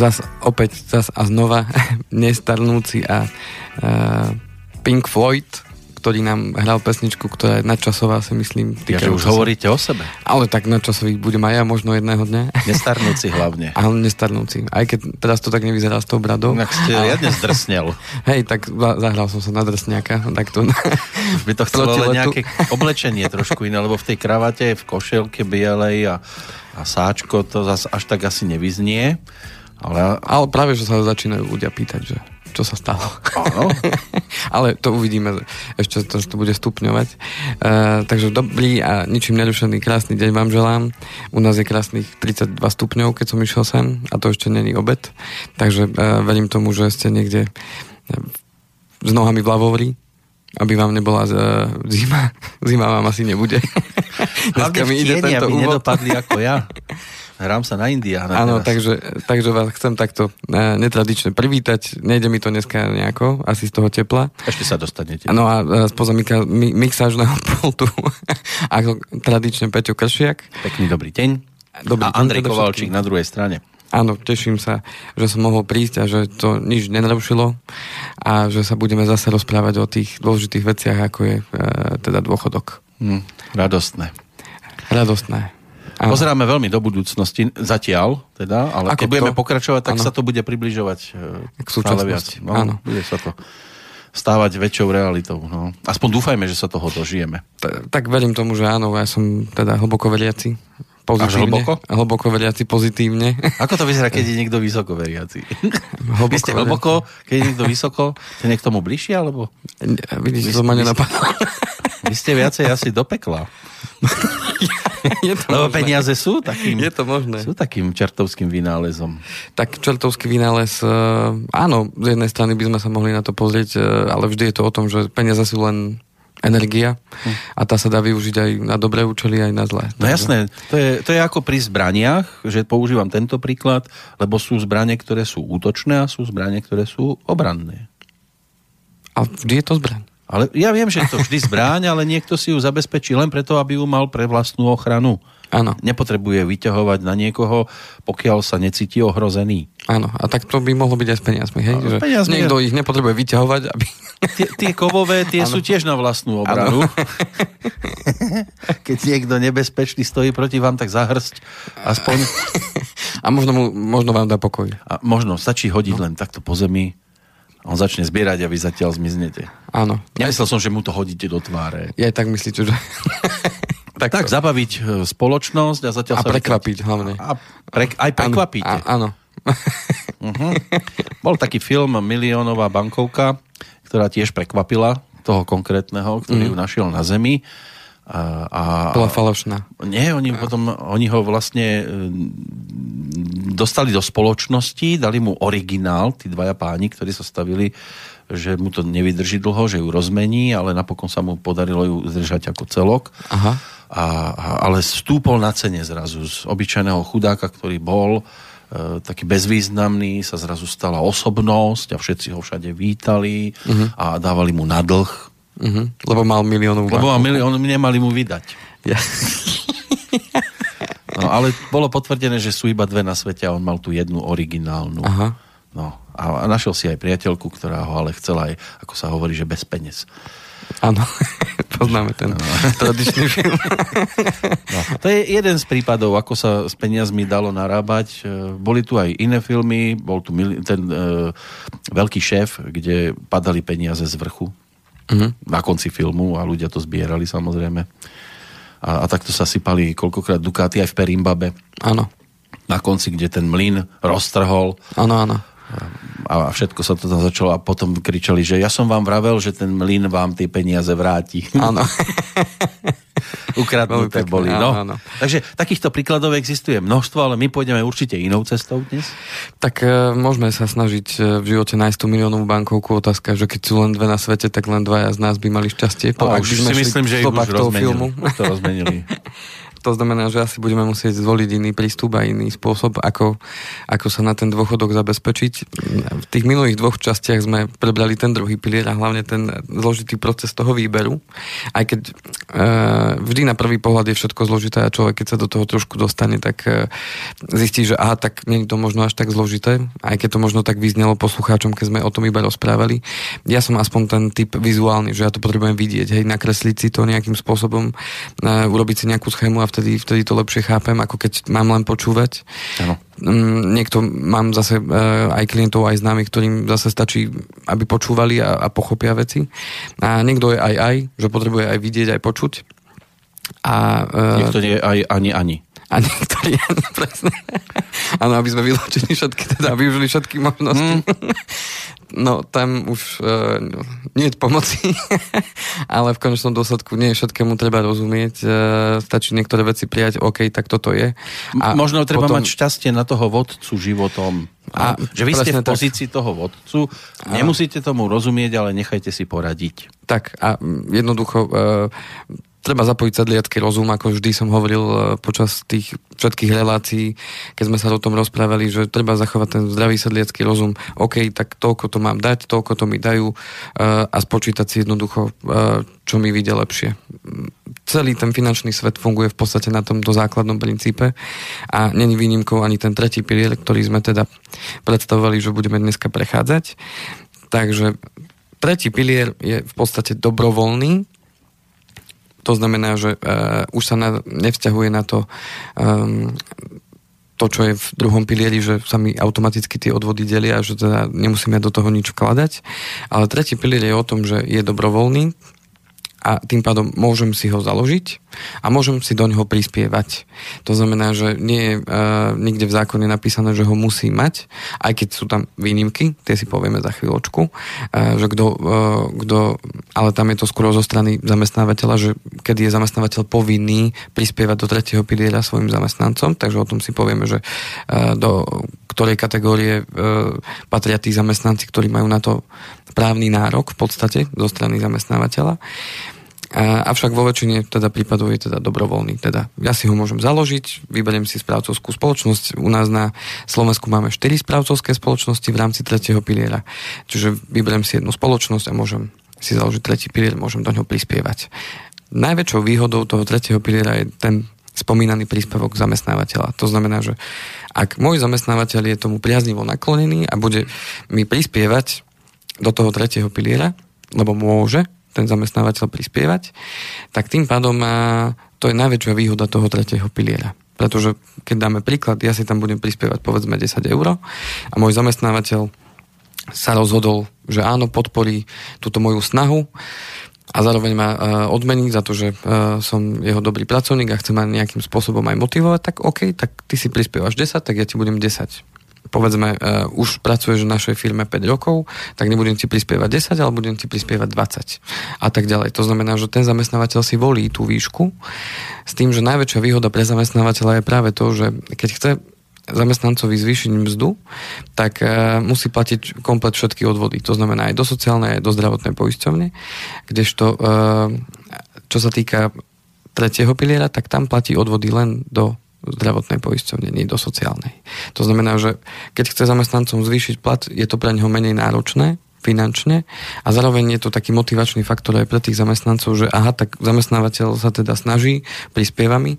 zas opäť zas a znova nestarnúci a Pink Floyd, ktorý nám hral pesničku, ktorá je nadčasová, si myslím. Ja, že už sa... hovoríte o sebe. Ale tak nadčasových budem aj ja možno jedného dňa. Nestarnúci hlavne. Ale nestarnúci. Aj keď teraz to tak nevyzerá s tou bradou. Tak ste ale... riadne zdrsnel. Hej, tak zahral som sa na drsňaka. Tak to... By to chcelo ale nejaké oblečenie trošku iné, lebo v tej kravate, v košelke bielej a, a sáčko to zase až tak asi nevyznie. Ale... ale práve, že sa začínajú ľudia pýtať, že čo sa stalo. Ale to uvidíme, ešte to, to bude stupňovať. Uh, takže dobrý a ničím nerušený krásny deň vám želám. U nás je krásnych 32 stupňov, keď som išiel sem a to ešte není obed. Takže uh, verím tomu, že ste niekde uh, s nohami v lavovri, aby vám nebola uh, zima. Zima vám asi nebude. Dneska mi ide tento aby úvod. nedopadli ako ja. Hrám sa na Indiána. Áno, takže, takže vás chcem takto uh, netradične privítať. Nejde mi to dneska nejako, asi z toho tepla. Ešte sa dostanete. No a uh, spoza mixážneho pultu ako tradične Peťo Kršiak. Pekný dobrý deň. Dobrý a Andrej Kovalčík na druhej strane. Áno, teším sa, že som mohol prísť a že to nič nenarušilo a že sa budeme zase rozprávať o tých dôležitých veciach, ako je e, teda dôchodok. Hmm, radostné. Radostné. Áno. Pozeráme veľmi do budúcnosti, zatiaľ teda, ale Ako keď to? budeme pokračovať, tak áno. sa to bude približovať k súčasnosti. No, áno. Bude sa to stávať väčšou realitou. No. Aspoň dúfajme, že sa toho dožijeme. Tak, tak verím tomu, že áno, ja som teda hlboko veriaci. Pozitívne. Až hlboko? Hlboko veriaci pozitívne. Ako to vyzerá, keď je niekto vysoko veriaci? Hlboko Vy ste hlboko, keď je niekto vysoko, je k tomu bližšie, alebo? Vidíš, to ma nenapadlo. Vy ste viacej asi do pekla. je to Lebo možné. peniaze sú takým, je to možné. sú takým čertovským vynálezom. Tak čertovský vynález, e, áno, z jednej strany by sme sa mohli na to pozrieť, e, ale vždy je to o tom, že peniaze sú len energia hm. a tá sa dá využiť aj na dobré účely, aj na zlé. No jasné, to je, to je ako pri zbraniach, že používam tento príklad, lebo sú zbranie, ktoré sú útočné a sú zbranie, ktoré sú obranné. A vždy je to zbraň. Ale ja viem, že je to vždy zbráň, ale niekto si ju zabezpečí len preto, aby ju mal pre vlastnú ochranu. Áno. Nepotrebuje vyťahovať na niekoho, pokiaľ sa necíti ohrozený. Áno, a tak to by mohlo byť aj s peniazmi, hej? Že peniazmi niekto je... ich nepotrebuje vyťahovať, aby... Tie, tie kovové, tie ano. sú tiež na vlastnú obranu. Keď niekto nebezpečný stojí proti vám, tak zahrsť aspoň. A možno, mu, možno vám dá pokoj. A možno, stačí hodiť no. len takto po zemi on začne zbierať a vy zatiaľ zmiznete. Áno. Nemyslel som, že mu to hodíte do tváre. Ja tak myslíte, že... tak, tak zabaviť e, spoločnosť a zatiaľ a sa... prekvapiť vykrať. hlavne. A pre, aj prekvapíte. Áno. uh-huh. Bol taký film Miliónová bankovka, ktorá tiež prekvapila toho konkrétneho, ktorý mm. ju našiel na zemi. A, a, Bola falošná. Nie, oni, potom, oni ho vlastne e, dostali do spoločnosti, dali mu originál, tí dvaja páni, ktorí sa stavili, že mu to nevydrží dlho, že ju rozmení, ale napokon sa mu podarilo ju zdržať ako celok. Aha. A, a, ale stúpol na cene zrazu z obyčajného chudáka, ktorý bol e, taký bezvýznamný, sa zrazu stala osobnosť a všetci ho všade vítali uh-huh. a dávali mu na dlh Uh-huh. Lebo mal miliónov Lebo mal milión, nemali mu vydať. Ja. no, ale bolo potvrdené, že sú iba dve na svete a on mal tú jednu originálnu. Aha. No, a, a našiel si aj priateľku, ktorá ho ale chcela aj, ako sa hovorí, že bez peniaz. Áno, poznáme ten no. tradičný film. No, to je jeden z prípadov, ako sa s peniazmi dalo narábať. E, boli tu aj iné filmy, bol tu ten uh, veľký šéf, kde padali peniaze z vrchu uh-huh. na konci filmu a ľudia to zbierali samozrejme. A, a takto sa sypali koľkokrát Ducati aj v Perimbabe. Áno. Na konci, kde ten mlyn roztrhol. Áno, áno. A všetko sa to tam začalo a potom kričali, že ja som vám vravel, že ten mlyn vám tie peniaze vráti. Áno. ukradnuté boli. No. Áno, áno. Takže takýchto príkladov existuje množstvo, ale my pôjdeme určite inou cestou dnes. Tak e, môžeme sa snažiť e, v živote nájsť tú miliónovú bankovku. Otázka, že keď sú len dve na svete, tak len dvaja z nás by mali šťastie. No, už si myslím, že ich už rozmenili. Filmu. To rozmenili. To znamená, že asi budeme musieť zvoliť iný prístup a iný spôsob, ako, ako sa na ten dôchodok zabezpečiť. V tých minulých dvoch častiach sme prebrali ten druhý pilier a hlavne ten zložitý proces toho výberu. Aj keď e, vždy na prvý pohľad je všetko zložité a človek, keď sa do toho trošku dostane, tak e, zistí, že aha, tak nie je to možno až tak zložité, aj keď to možno tak vyznelo poslucháčom, keď sme o tom iba rozprávali. Ja som aspoň ten typ vizuálny, že ja to potrebujem vidieť, hej, nakresliť si to nejakým spôsobom, e, urobiť si nejakú schému a vtedy, vtedy to lepšie chápem, ako keď mám len počúvať. Ano. Mm, niekto, mám zase uh, aj klientov, aj známych, ktorým zase stačí, aby počúvali a, a pochopia veci. A niekto je aj aj, že potrebuje aj vidieť, aj počuť. A, uh, niekto nie je aj ani ani. A niektorí ani, presne. Áno, aby sme vylúčili všetky, teda využili všetky možnosti. Mm. No, tam už uh, nie je pomoci, ale v konečnom dôsledku nie všetkému treba rozumieť. Uh, stačí niektoré veci prijať, OK, tak toto je. A Možno treba potom... mať šťastie na toho vodcu životom. A, že vy ste v pozícii tak. toho vodcu, nemusíte tomu rozumieť, ale nechajte si poradiť. Tak a jednoducho uh, treba zapojiť sedliacký rozum, ako vždy som hovoril e, počas tých všetkých relácií, keď sme sa o tom rozprávali, že treba zachovať ten zdravý sedliacký rozum. OK, tak toľko to mám dať, toľko to mi dajú e, a spočítať si jednoducho, e, čo mi vyjde lepšie. Celý ten finančný svet funguje v podstate na tomto základnom princípe a není výnimkou ani ten tretí pilier, ktorý sme teda predstavovali, že budeme dneska prechádzať. Takže tretí pilier je v podstate dobrovoľný, to znamená, že uh, už sa na, nevzťahuje na to um, to, čo je v druhom pilieri, že sa mi automaticky tie odvody delia, že teda nemusím ja do toho nič vkladať. Ale tretí pilier je o tom, že je dobrovoľný, a tým pádom môžem si ho založiť a môžem si do neho prispievať. To znamená, že nie je uh, nikde v zákone napísané, že ho musí mať, aj keď sú tam výnimky, tie si povieme za chvíľočku, uh, že kto, uh, kto, ale tam je to skôr zo strany zamestnávateľa, že kedy je zamestnávateľ povinný prispievať do tretieho piliera svojim zamestnancom, takže o tom si povieme, že uh, do ktorej kategórie uh, patria tí zamestnanci, ktorí majú na to právny nárok v podstate zo strany zamestnávateľa. A, avšak vo väčšine teda prípadov je teda dobrovoľný. Teda ja si ho môžem založiť, vyberiem si správcovskú spoločnosť. U nás na Slovensku máme 4 správcovské spoločnosti v rámci tretieho piliera. Čiže vyberiem si jednu spoločnosť a môžem si založiť tretí pilier, môžem do ňoho prispievať. Najväčšou výhodou toho tretieho piliera je ten spomínaný príspevok zamestnávateľa. To znamená, že ak môj zamestnávateľ je tomu priaznivo naklonený a bude mi prispievať do toho tretieho piliera, lebo môže ten zamestnávateľ prispievať, tak tým pádom to je najväčšia výhoda toho tretieho piliera. Pretože keď dáme príklad, ja si tam budem prispievať povedzme 10 eur a môj zamestnávateľ sa rozhodol, že áno, podporí túto moju snahu a zároveň ma uh, odmení za to, že uh, som jeho dobrý pracovník a chcem ma nejakým spôsobom aj motivovať, tak OK, tak ty si prispievaš 10, tak ja ti budem 10 povedzme, uh, už pracuješ v našej firme 5 rokov, tak nebudem ti prispievať 10, ale budem ti prispievať 20 a tak ďalej. To znamená, že ten zamestnávateľ si volí tú výšku s tým, že najväčšia výhoda pre zamestnávateľa je práve to, že keď chce zamestnancovi zvýšiť mzdu, tak uh, musí platiť komplet všetky odvody. To znamená aj do sociálnej, aj do zdravotnej poisťovne, kdežto uh, čo sa týka tretieho piliera, tak tam platí odvody len do zdravotnej poisťovne, nie do sociálnej. To znamená, že keď chce zamestnancom zvýšiť plat, je to pre neho menej náročné finančne a zároveň je to taký motivačný faktor aj pre tých zamestnancov, že aha, tak zamestnávateľ sa teda snaží, prispieva mi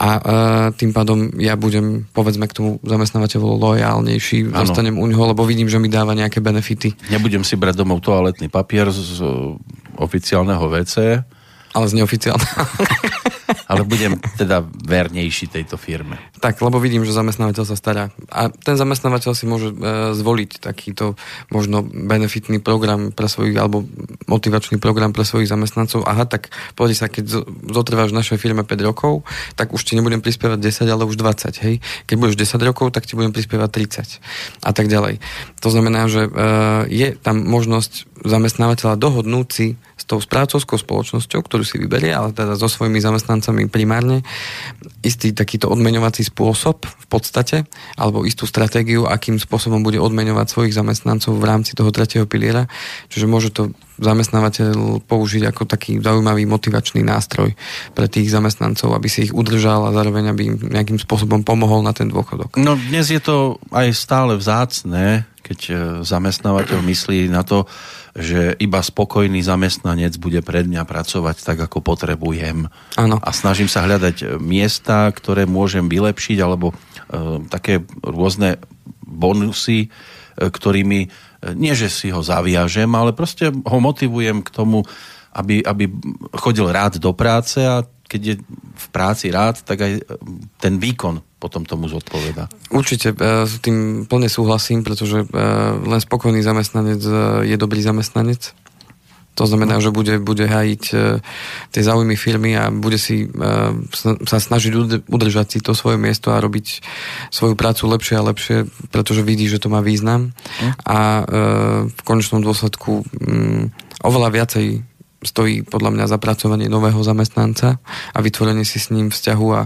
a e, tým pádom ja budem povedzme k tomu zamestnávateľu lojálnejší, ano. zostanem u neho, lebo vidím, že mi dáva nejaké benefity. Nebudem si brať domov toaletný papier z, z oficiálneho WC, ale z neoficiálneho. Ale budem teda vernejší tejto firme. Tak, lebo vidím, že zamestnávateľ sa stará. A ten zamestnávateľ si môže e, zvoliť takýto možno benefitný program pre svojich, alebo motivačný program pre svojich zamestnancov. Aha, tak povedz sa, keď zotrváš v našej firme 5 rokov, tak už ti nebudem prispievať 10, ale už 20, hej. Keď budeš 10 rokov, tak ti budem prispievať 30 a tak ďalej. To znamená, že e, je tam možnosť zamestnávateľa dohodnúť si s tou správcovskou spoločnosťou, ktorú si vyberie, ale teda so svojimi zamestnancami primárne, istý takýto odmeňovací spôsob v podstate, alebo istú stratégiu, akým spôsobom bude odmeňovať svojich zamestnancov v rámci toho tretieho piliera. Čiže môže to zamestnávateľ použiť ako taký zaujímavý motivačný nástroj pre tých zamestnancov, aby si ich udržal a zároveň aby im nejakým spôsobom pomohol na ten dôchodok. No dnes je to aj stále vzácne, keď e, zamestnávateľ myslí na to, že iba spokojný zamestnanec bude pred mňa pracovať tak, ako potrebujem. Áno. A snažím sa hľadať miesta, ktoré môžem vylepšiť, alebo e, také rôzne bonusy, e, ktorými e, nie, že si ho zaviažem, ale proste ho motivujem k tomu, aby, aby chodil rád do práce a keď je v práci rád, tak aj e, ten výkon potom tomu zodpoveda. Určite, e, s tým plne súhlasím, pretože e, len spokojný zamestnanec je dobrý zamestnanec. To znamená, že bude, bude hájiť tie záujmy firmy a bude si sa snažiť udržať si to svoje miesto a robiť svoju prácu lepšie a lepšie, pretože vidí, že to má význam. Hm. A v konečnom dôsledku mm, oveľa viacej stojí podľa mňa zapracovanie nového zamestnanca a vytvorenie si s ním vzťahu a, a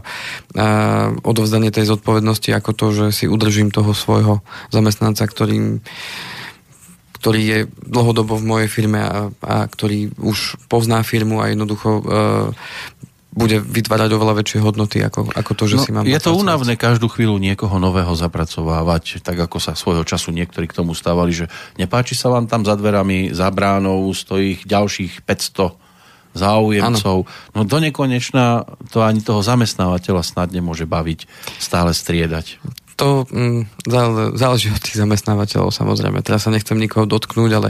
odovzdanie tej zodpovednosti ako to, že si udržím toho svojho zamestnanca, ktorým ktorý je dlhodobo v mojej firme a, a ktorý už pozná firmu a jednoducho e, bude vytvárať oveľa väčšie hodnoty ako, ako to, že no, si mám... Je to únavné každú chvíľu niekoho nového zapracovávať, tak ako sa svojho času niektorí k tomu stávali, že nepáči sa vám tam za dverami, za bránou, stojí ďalších 500 záujemcov. Ano. No do nekonečna to ani toho zamestnávateľa snad nemôže baviť stále striedať. To mm, záleží od tých zamestnávateľov samozrejme. Teraz sa nechcem nikoho dotknúť, ale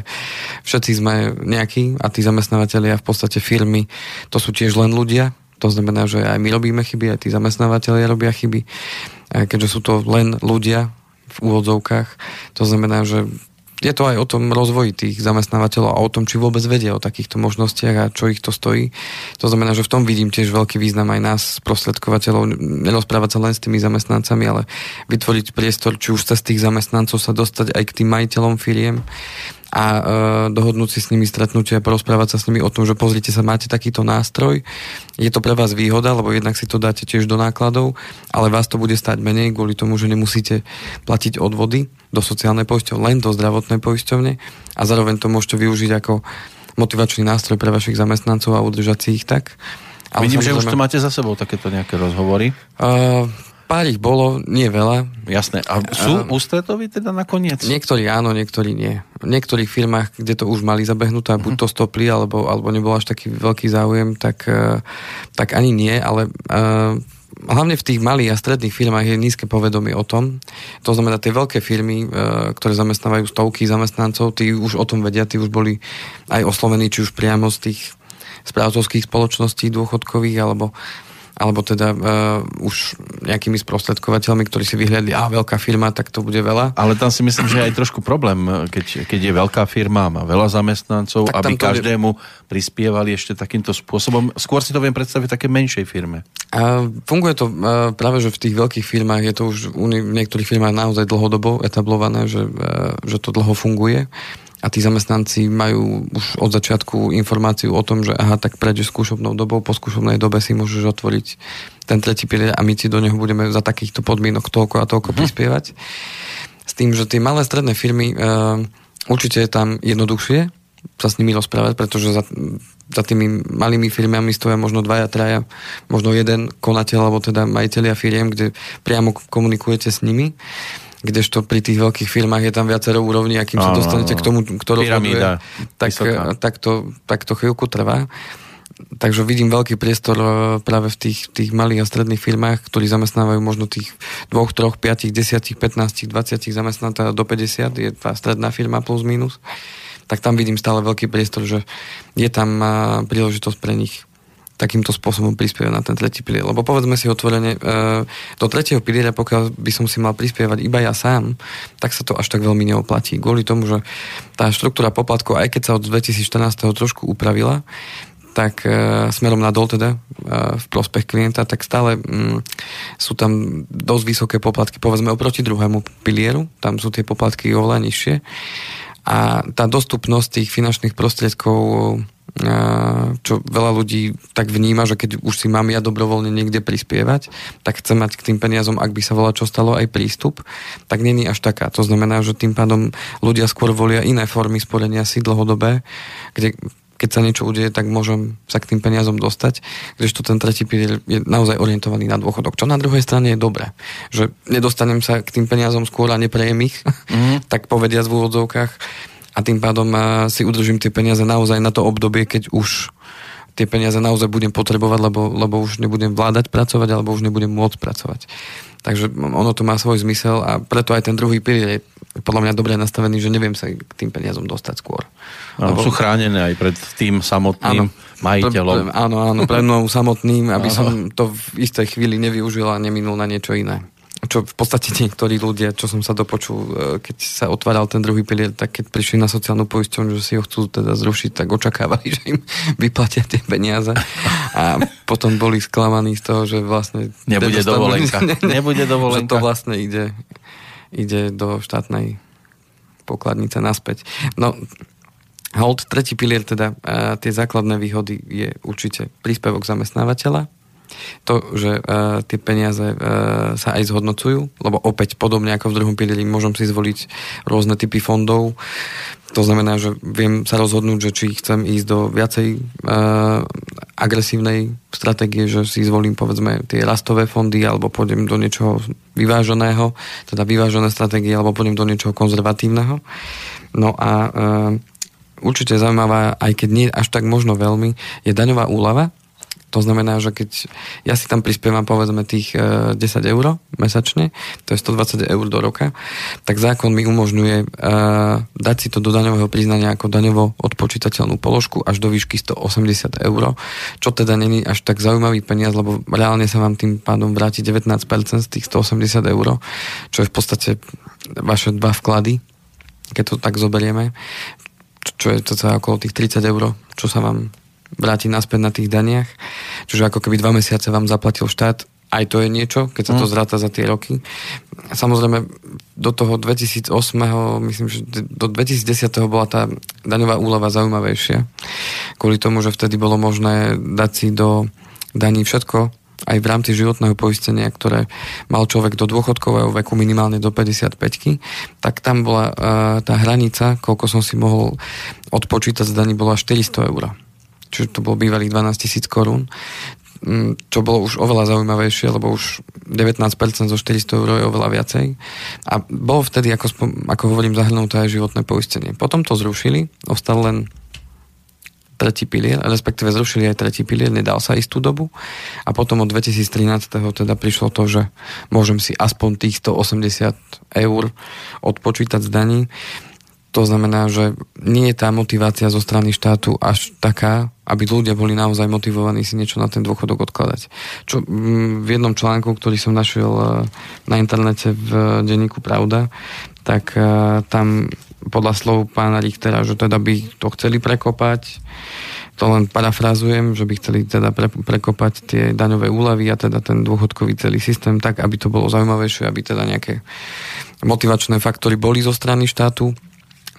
všetci sme nejakí a tí zamestnávateľia v podstate firmy, to sú tiež len ľudia, to znamená, že aj my robíme chyby, aj tí zamestnávateľia robia chyby, keďže sú to len ľudia v úvodzovkách. To znamená, že je to aj o tom rozvoji tých zamestnávateľov a o tom, či vôbec vedia o takýchto možnostiach a čo ich to stojí. To znamená, že v tom vidím tiež veľký význam aj nás, sprostredkovateľov, nerozprávať sa len s tými zamestnancami, ale vytvoriť priestor, či už cez tých zamestnancov sa dostať aj k tým majiteľom firiem a e, dohodnúť si s nimi stretnutie a porozprávať sa s nimi o tom, že pozrite sa, máte takýto nástroj, je to pre vás výhoda, lebo jednak si to dáte tiež do nákladov, ale vás to bude stať menej kvôli tomu, že nemusíte platiť odvody do sociálnej poisťovne, len do zdravotnej poisťovne a zároveň to môžete využiť ako motivačný nástroj pre vašich zamestnancov a udržať si ich tak. Ale Vidím, že už to máte za sebou takéto nejaké rozhovory. Uh, Pár ich bolo, nie veľa. Jasné. A sú a, ústretoví teda nakoniec? Niektorí áno, niektorí nie. V niektorých firmách, kde to už mali zabehnuté a buď mhm. to stopli, alebo, alebo nebol až taký veľký záujem, tak, e, tak ani nie, ale uh, hlavne v tých malých a stredných firmách je nízke povedomie o tom. To znamená, tie veľké firmy, uh, ktoré zamestnávajú stovky zamestnancov, tí už o tom vedia, tí už boli aj oslovení, či už priamo z tých správcovských spoločností dôchodkových, alebo alebo teda uh, už nejakými sprostredkovateľmi, ktorí si vyhľadli, a veľká firma, tak to bude veľa. Ale tam si myslím, že je aj trošku problém, keď, keď je veľká firma, má veľa zamestnancov, tak aby každému je... prispievali ešte takýmto spôsobom. Skôr si to viem predstaviť také menšej firme. A funguje to uh, práve, že v tých veľkých firmách je to už v niektorých firmách naozaj dlhodobo etablované, že, uh, že to dlho funguje a tí zamestnanci majú už od začiatku informáciu o tom, že aha, tak prejdeš skúšobnou dobou, po skúšobnej dobe si môžeš otvoriť ten tretí pilier a my ti do neho budeme za takýchto podmienok toľko a toľko uh-huh. prispievať. S tým, že tie malé stredné firmy uh, určite je tam jednoduchšie sa s nimi rozprávať, pretože za, za tými malými firmami stoja možno dvaja, traja, možno jeden konateľ, alebo teda majiteľia firiem, kde priamo komunikujete s nimi kdežto pri tých veľkých firmách je tam viacero úrovní, akým sa dostanete k tomu, kto rozhoduje, tak, tak, to, tak to chvíľku trvá. Takže vidím veľký priestor e, práve v tých, tých malých a stredných firmách, ktorí zamestnávajú možno tých 2, 3, 5, 10, 15, 20 zamestnancov do 50, je tá stredná firma plus minus. Tak tam vidím stále veľký priestor, že je tam e, príležitosť pre nich takýmto spôsobom prispievať na ten tretí pilier. Lebo povedzme si otvorene, e, do tretieho piliera, pokiaľ by som si mal prispievať iba ja sám, tak sa to až tak veľmi neoplatí. Kvôli tomu, že tá štruktúra poplatkov, aj keď sa od 2014. trošku upravila, tak e, smerom nadol teda e, v prospech klienta, tak stále mm, sú tam dosť vysoké poplatky, povedzme oproti druhému pilieru, tam sú tie poplatky oveľa nižšie a tá dostupnosť tých finančných prostriedkov čo veľa ľudí tak vníma, že keď už si mám ja dobrovoľne niekde prispievať, tak chcem mať k tým peniazom, ak by sa volá čo stalo, aj prístup, tak není až taká. To znamená, že tým pádom ľudia skôr volia iné formy sporenia si dlhodobé, kde keď sa niečo udeje, tak môžem sa k tým peniazom dostať, kdežto ten tretí pilier je naozaj orientovaný na dôchodok. Čo na druhej strane je dobré, že nedostanem sa k tým peniazom skôr a neprejem ich, mm. tak povedia v úvodzovkách, a tým pádom si udržím tie peniaze naozaj na to obdobie, keď už tie peniaze naozaj budem potrebovať, lebo, lebo už nebudem vládať pracovať, alebo už nebudem môcť pracovať. Takže ono to má svoj zmysel a preto aj ten druhý pilier je podľa mňa dobre nastavený, že neviem sa k tým peniazom dostať skôr. Áno, lebo... sú chránené aj pred tým samotným áno, majiteľom. Pre, áno, áno, pred mnou samotným, aby áno. som to v istej chvíli nevyužil a neminul na niečo iné čo v podstate niektorí ľudia, čo som sa dopočul, e, keď sa otváral ten druhý pilier, tak keď prišli na sociálnu poisťovňu, že si ho chcú teda zrušiť, tak očakávali, že im vyplatia tie peniaze a potom boli sklamaní z toho, že vlastne... Nebude dovolenka. Ne, Nebude dovolenka. Že to vlastne ide, ide do štátnej pokladnice naspäť. No, Hold, tretí pilier, teda uh, tie základné výhody je určite príspevok zamestnávateľa, to, že uh, tie peniaze uh, sa aj zhodnocujú, lebo opäť podobne ako v druhom pilieri môžem si zvoliť rôzne typy fondov. To znamená, že viem sa rozhodnúť, že či chcem ísť do viacej uh, agresívnej stratégie, že si zvolím povedzme tie rastové fondy alebo pôjdem do niečoho vyváženého, teda vyvážené stratégie alebo pôjdem do niečoho konzervatívneho. No a uh, určite zaujímavá, aj keď nie až tak možno veľmi, je daňová úlava, to znamená, že keď ja si tam prispievam povedzme tých 10 e, eur mesačne, to je 120 eur do roka, tak zákon mi umožňuje uh, dať si to do daňového priznania ako daňovo odpočítateľnú položku až do výšky 180 eur, čo teda není až tak zaujímavý peniaz, lebo reálne sa vám tým pádom vráti 19% z tých 180 eur, čo je v podstate vaše dva vklady, keď to tak zoberieme, čo je to okolo tých 30 eur, čo sa vám vráti naspäť na tých daniach. Čiže ako keby dva mesiace vám zaplatil štát, aj to je niečo, keď sa to mm. zráta za tie roky. Samozrejme, do toho 2008, myslím, že do 2010 bola tá daňová úlava zaujímavejšia. Kvôli tomu, že vtedy bolo možné dať si do daní všetko, aj v rámci životného poistenia, ktoré mal človek do dôchodkového veku minimálne do 55 tak tam bola uh, tá hranica, koľko som si mohol odpočítať z daní, bola 400 eur čiže to bolo bývalých 12 tisíc korún, mm, čo bolo už oveľa zaujímavejšie, lebo už 19% zo 400 eur je oveľa viacej. A bolo vtedy, ako, ako hovorím, zahrnuté aj životné poistenie. Potom to zrušili, ostal len tretí pilier, respektíve zrušili aj tretí pilier, nedal sa istú dobu a potom od 2013. teda prišlo to, že môžem si aspoň tých 180 eur odpočítať z daní. To znamená, že nie je tá motivácia zo strany štátu až taká, aby ľudia boli naozaj motivovaní si niečo na ten dôchodok odkladať. Čo mm, v jednom článku, ktorý som našiel e, na internete v denníku Pravda, tak e, tam podľa slov pána Richtera, že teda by to chceli prekopať, to len parafrazujem, že by chceli teda pre, prekopať tie daňové úlavy a teda ten dôchodkový celý systém tak, aby to bolo zaujímavejšie, aby teda nejaké motivačné faktory boli zo strany štátu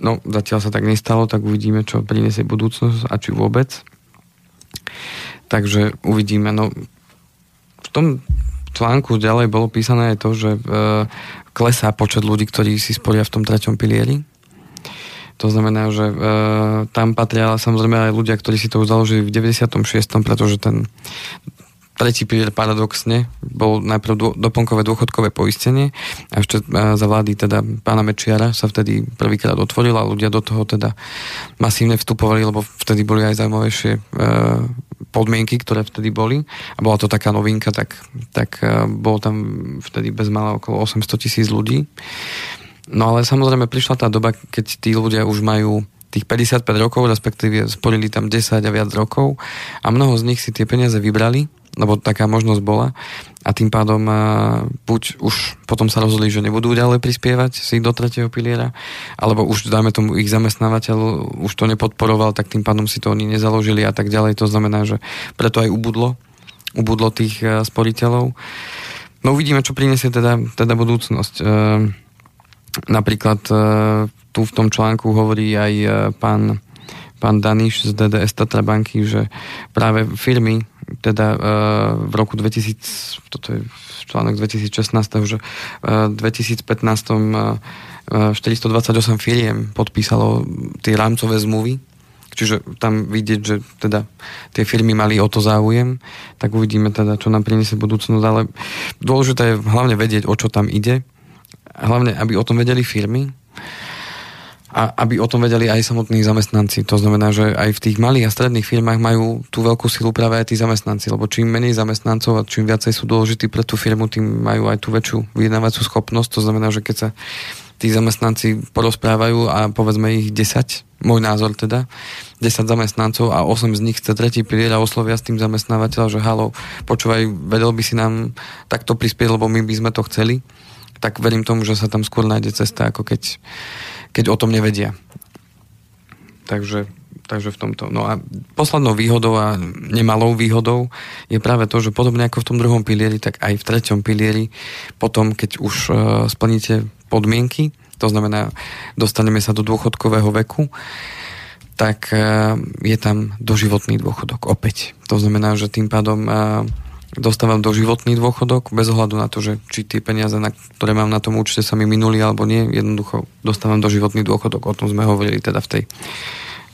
No, zatiaľ sa tak nestalo, tak uvidíme, čo priniesie budúcnosť a či vôbec. Takže uvidíme. No, v tom článku ďalej bolo písané aj to, že e, klesá počet ľudí, ktorí si sporia v tom treťom pilieri. To znamená, že e, tam patria samozrejme aj ľudia, ktorí si to už založili v 96., pretože ten tretí pilier paradoxne bol najprv doplnkové dôchodkové poistenie a ešte e, za vlády teda pána Mečiara sa vtedy prvýkrát otvorila a ľudia do toho teda masívne vstupovali, lebo vtedy boli aj zaujímavejšie e, podmienky, ktoré vtedy boli a bola to taká novinka, tak, tak e, bolo tam vtedy bezmála okolo 800 tisíc ľudí. No ale samozrejme prišla tá doba, keď tí ľudia už majú tých 55 rokov, respektíve sporili tam 10 a viac rokov a mnoho z nich si tie peniaze vybrali lebo taká možnosť bola a tým pádom buď už potom sa rozhodli, že nebudú ďalej prispievať si do tretieho piliera, alebo už dáme tomu ich zamestnávateľ už to nepodporoval, tak tým pádom si to oni nezaložili a tak ďalej. To znamená, že preto aj ubudlo, ubudlo tých sporiteľov. No uvidíme, čo prinesie teda, teda budúcnosť. Napríklad tu v tom článku hovorí aj e, pán, pán Daniš z DDS Tatra banky, že práve firmy, teda e, v roku 2000, toto je článok 2016, že v 2015 428 firiem podpísalo tie rámcové zmluvy. Čiže tam vidieť, že teda tie firmy mali o to záujem, tak uvidíme teda, čo nám priniesie budúcnosť, ale dôležité je hlavne vedieť, o čo tam ide, hlavne, aby o tom vedeli firmy a aby o tom vedeli aj samotní zamestnanci. To znamená, že aj v tých malých a stredných firmách majú tú veľkú silu práve aj tí zamestnanci, lebo čím menej zamestnancov a čím viacej sú dôležití pre tú firmu, tým majú aj tú väčšiu vyjednávacú schopnosť. To znamená, že keď sa tí zamestnanci porozprávajú a povedzme ich 10, môj názor teda, 10 zamestnancov a 8 z nich chce tretí pilier a oslovia s tým zamestnávateľa, že halo, počúvaj, vedel by si nám takto prispieť, lebo my by sme to chceli, tak verím tomu, že sa tam skôr nájde cesta, ako keď, keď o tom nevedia. Takže, takže v tomto. No a poslednou výhodou a nemalou výhodou je práve to, že podobne ako v tom druhom pilieri, tak aj v treťom pilieri, potom keď už uh, splníte podmienky, to znamená, dostaneme sa do dôchodkového veku, tak e, je tam doživotný dôchodok opäť. To znamená, že tým pádom e, dostávam doživotný dôchodok bez ohľadu na to, že či tie peniaze, na, ktoré mám na tom účte, sa mi minuli alebo nie, jednoducho dostávam doživotný dôchodok. O tom sme hovorili teda v tej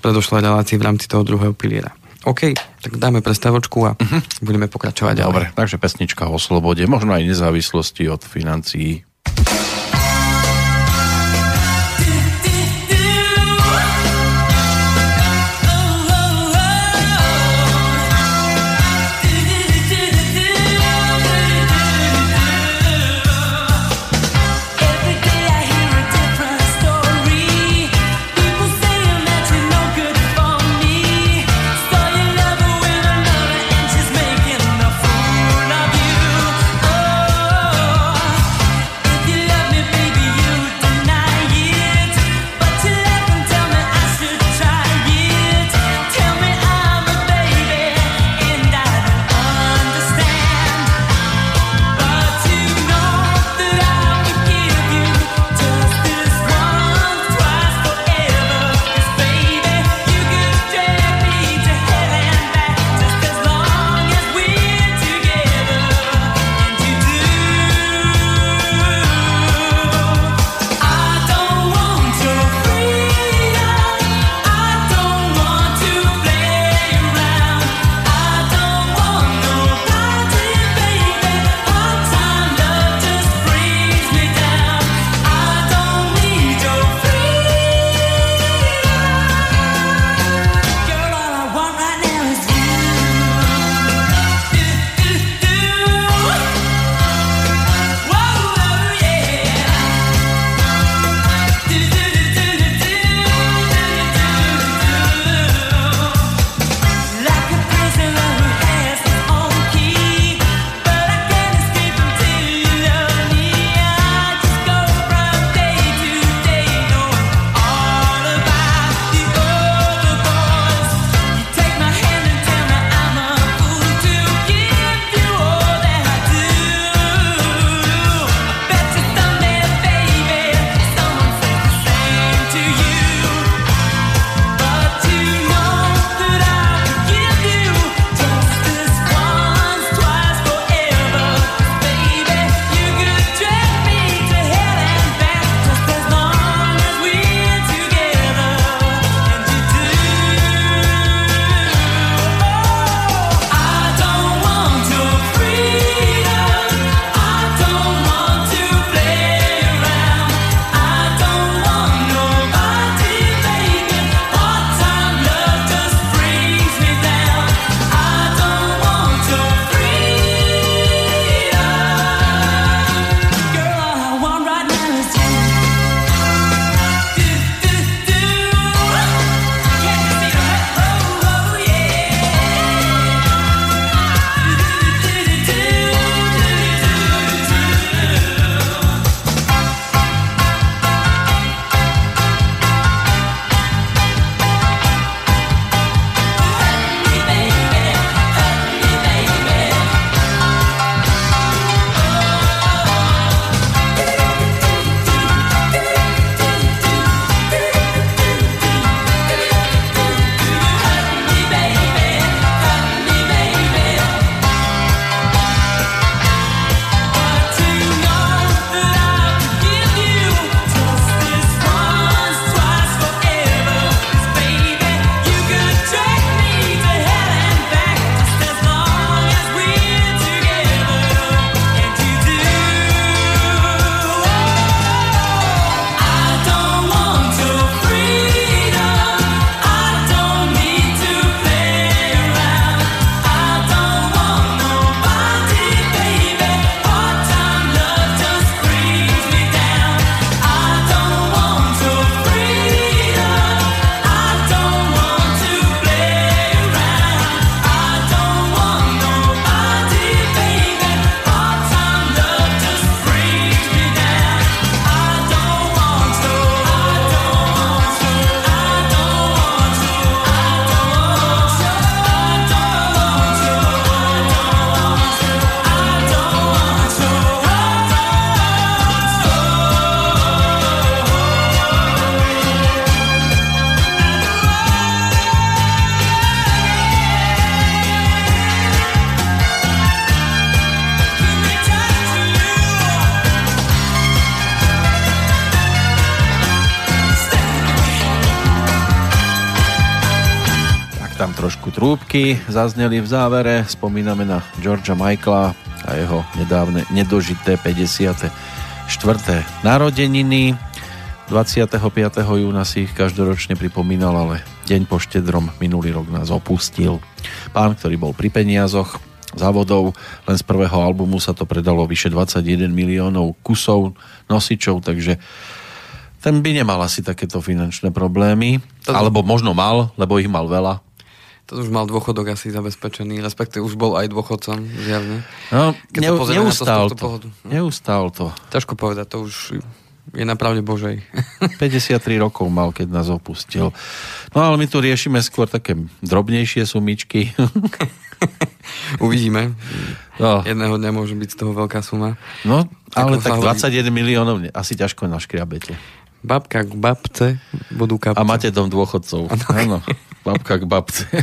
predošlej relácii v rámci toho druhého piliera. OK, tak dáme prestavočku a uh-huh. budeme pokračovať ďalej. Dobre, takže pesnička o slobode, možno aj nezávislosti od financií. Trúbky zazneli v závere. Spomíname na Georgia Michaela a jeho nedávne nedožité 54. narodeniny. 25. júna si ich každoročne pripomínal, ale deň po štedrom minulý rok nás opustil. Pán, ktorý bol pri peniazoch, závodov, len z prvého albumu sa to predalo vyše 21 miliónov kusov nosičov, takže ten by nemal asi takéto finančné problémy. To... Alebo možno mal, lebo ich mal veľa. To už mal dôchodok asi zabezpečený, respektíve už bol aj dôchodcom, zjavne. No, Keď ne, neustál to, to. Neustál to. Ťažko povedať, to už je na pravde Božej. 53 rokov mal, keď nás opustil. No ale my tu riešime skôr také drobnejšie sumičky. Uvidíme. No. Jedného dňa môže byť z toho veľká suma. No, ale tak 21 miliónov asi ťažko naškriabete. Babka k babce budú kapce. A máte dom dôchodcov. Áno, babka k babce.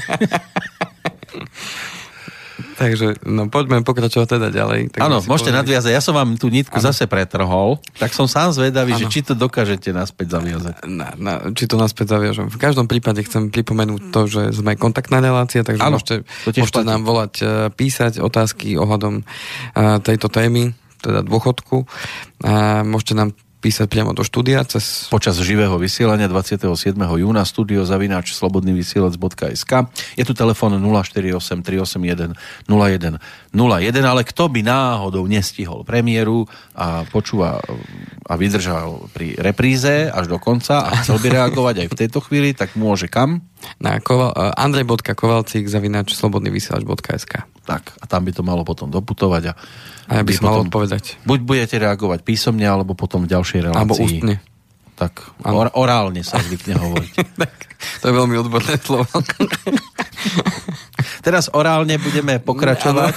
Takže no, poďme pokračovať teda ďalej. Áno, môžete povedali. nadviazať. Ja som vám tú nitku ano. zase pretrhol, tak som sám zvedavý, ano. že či to dokážete naspäť zaviazať. Na, na, či to naspäť zaviažem. V každom prípade chcem pripomenúť to, že sme kontaktná relácia, takže ano, môžete, môžete nám volať, e, písať otázky ohľadom uh, tejto témy, teda dôchodku. Uh, môžete nám písať priamo do štúdia cez... Počas živého vysielania 27. júna studio zavináč slobodnyvysielac.sk Je tu telefón 048 381 01 01, ale kto by náhodou nestihol premiéru a počúva a vydržal pri repríze až do konca a chcel by reagovať aj v tejto chvíli, tak môže kam? Na koval, uh, andrej.kovalcík zavináč slobodnyvysielač.sk Tak, a tam by to malo potom doputovať a a ja by som mal odpovedať. Buď budete reagovať písomne, alebo potom v ďalšej relácii. Alebo ústne. Tak, or, orálne sa zvykne hovoriť. tak, to je veľmi odborné slovo. Teraz orálne budeme pokračovať.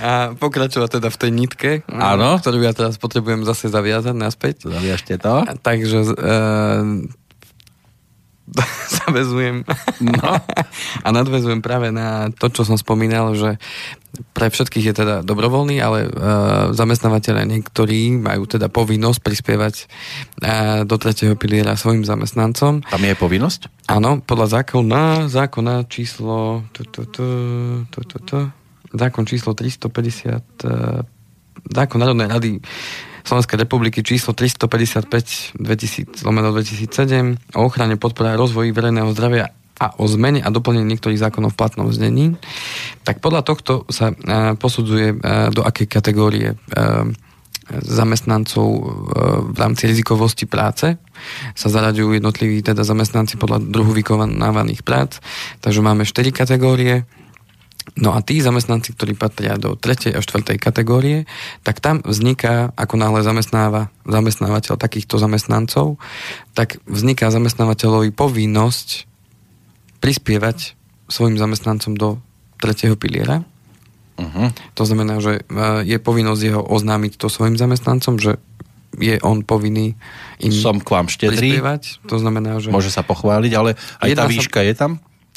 A pokračovať teda v tej nitke, Áno. ktorú ja teraz potrebujem zase zaviazať naspäť. Zaviažte to. Takže uh, zavezujem no. a nadvezujem práve na to, čo som spomínal, že pre všetkých je teda dobrovoľný, ale uh, zamestnávateľe niektorí majú teda povinnosť prispievať uh, do tretieho piliera svojim zamestnancom. Tam je povinnosť? Áno, podľa zákona, zákona číslo tu, tu, tu, tu, tu, tu, zákon číslo 350 uh, zákon Národnej rady Slovenskej republiky číslo 355 2000, 2007 o ochrane podpora a rozvoji verejného zdravia a o zmene a doplnení niektorých zákonov v platnom znení, tak podľa tohto sa e, posudzuje, e, do akej kategórie e, zamestnancov v rámci rizikovosti práce sa zaraďujú jednotliví teda zamestnanci podľa druhu vykonávaných prác. Takže máme 4 kategórie No a tí zamestnanci, ktorí patria do tretej a štvrtej kategórie, tak tam vzniká, ako náhle zamestnáva zamestnávateľ takýchto zamestnancov, tak vzniká zamestnávateľovi povinnosť prispievať svojim zamestnancom do tretieho piliera. Uh-huh. To znamená, že e, je povinnosť jeho oznámiť to svojim zamestnancom, že je on povinný im Som k vám štedrý. prispievať. To znamená, že... Môže sa pochváliť, ale aj tá výška sa... je tam?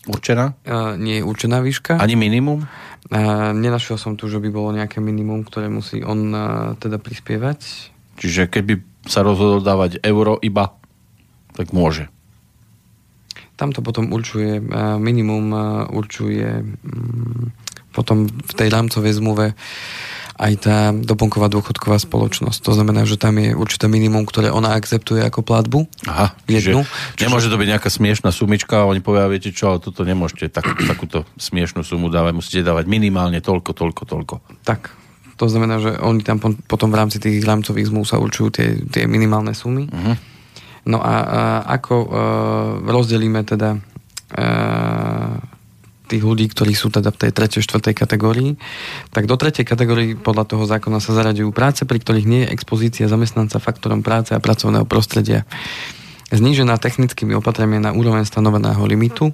Určená? Uh, nie je určená výška. Ani minimum? Uh, nenašiel som tu, že by bolo nejaké minimum, ktoré musí on uh, teda prispievať. Čiže keby sa rozhodol dávať euro iba, tak môže. Tam to potom určuje, uh, minimum uh, určuje um, potom v tej rámcovej zmluve aj tá doplnková dôchodková spoločnosť. To znamená, že tam je určité minimum, ktoré ona akceptuje ako platbu. Aha, jednu. Čiže nemôže to byť nejaká smiešná sumička a oni povedia, viete čo, ale toto nemôžete tak, takúto smiešnú sumu dávať, musíte dávať minimálne toľko, toľko, toľko. Tak, to znamená, že oni tam potom v rámci tých rámcových zmluv sa určujú tie, tie minimálne sumy. Uh-huh. No a, a ako uh, rozdelíme teda uh, tých ľudí, ktorí sú teda v tej tretej, štvrtej kategórii, tak do tretej kategórii podľa toho zákona sa zaraďujú práce, pri ktorých nie je expozícia zamestnanca faktorom práce a pracovného prostredia znížená technickými opatreniami na úroveň stanoveného limitu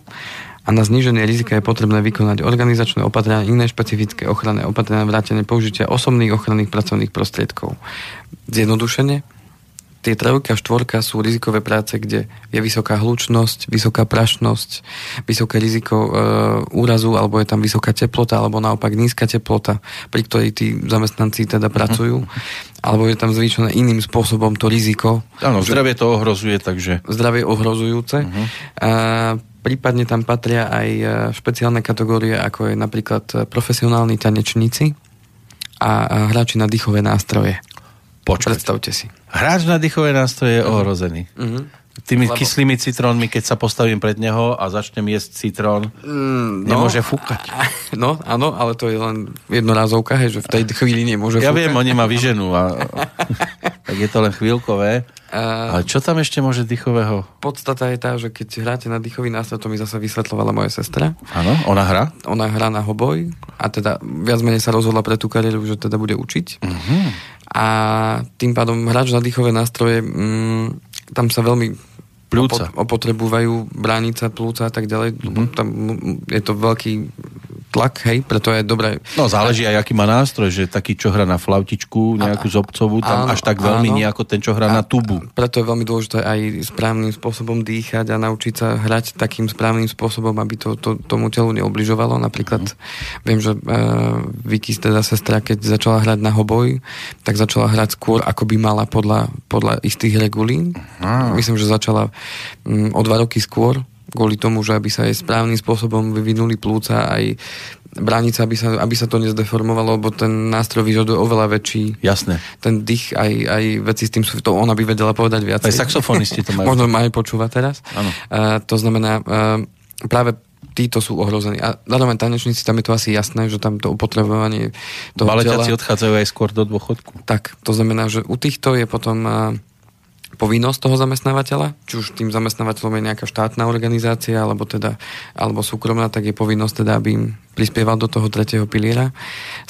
a na zníženie rizika je potrebné vykonať organizačné opatrenia, iné špecifické ochranné opatrenia, vrátenie použitia osobných ochranných pracovných prostriedkov. Zjednodušene, tie trojka a štvorka sú rizikové práce, kde je vysoká hlučnosť, vysoká prašnosť, vysoké riziko e, úrazu, alebo je tam vysoká teplota, alebo naopak nízka teplota, pri ktorej tí zamestnanci teda pracujú, uh-huh. alebo je tam zvýšené iným spôsobom to riziko. Áno, zdravie to ohrozuje, takže... Zdravie ohrozujúce. Uh-huh. A, prípadne tam patria aj e, špeciálne kategórie, ako je napríklad e, profesionálni tanečníci a hráči na dýchové nástroje. Počkať. Predstavte si. Hráč na dýchové nástroje je ohrozený. Uh-huh. Tými Lebo... kyslými citrónmi, keď sa postavím pred neho a začnem jesť citrón, mm, no, nemôže fúkať. No, áno, ale to je len jednorázovka, hej, že v tej chvíli nemôže ja fúkať. Ja viem, oni ma vyženú. A, tak je to len chvíľkové. Uh, ale čo tam ešte môže dýchového? Podstata je tá, že keď hráte na dýchový nástroj, to mi zase vysvetlovala moja sestra. Áno, ona hrá? Ona hrá na hoboj a teda viac menej sa rozhodla pre tú kariéru, že teda bude učiť. Uh-huh. A tým pádom hráč na dýchové nástroje, mm, tam sa veľmi Plúca. opotrebujú bránica, plúca a tak ďalej. Mm-hmm. Tam je to veľký tlak, hej, preto je dobré. No záleží aj, aký má nástroj, že taký, čo hrá na flautičku, nejakú zobcovú, tam áno, až tak veľmi áno. nie ako ten, čo hrá a, na tubu. Preto je veľmi dôležité aj správnym spôsobom dýchať a naučiť sa hrať takým správnym spôsobom, aby to, to tomu telu neobližovalo. Napríklad mm. viem, že uh, Vicky, teda sestra, keď začala hrať na hoboj, tak začala hrať skôr, ako by mala podľa, podľa istých regulín. Mm. Myslím, že začala o dva roky skôr, kvôli tomu, že aby sa aj správnym spôsobom vyvinuli plúca, aj brániť sa, aby sa, aby sa to nezdeformovalo, lebo ten nástroj vyžaduje oveľa väčší. Jasné. Ten dých, aj, aj veci s tým sú, to ona by vedela povedať viac. Aj saxofonisti to majú. Možno aj počúva teraz. Uh, to znamená, uh, práve títo sú ohrození. A zároveň tanečníci, tam je to asi jasné, že tam to upotrebovanie toho Baletiaci tela... odchádzajú aj skôr do dôchodku. Tak, to znamená, že u týchto je potom uh, povinnosť toho zamestnávateľa, či už tým zamestnávateľom je nejaká štátna organizácia, alebo teda, alebo súkromná, tak je povinnosť teda, aby im prispieval do toho tretieho piliera,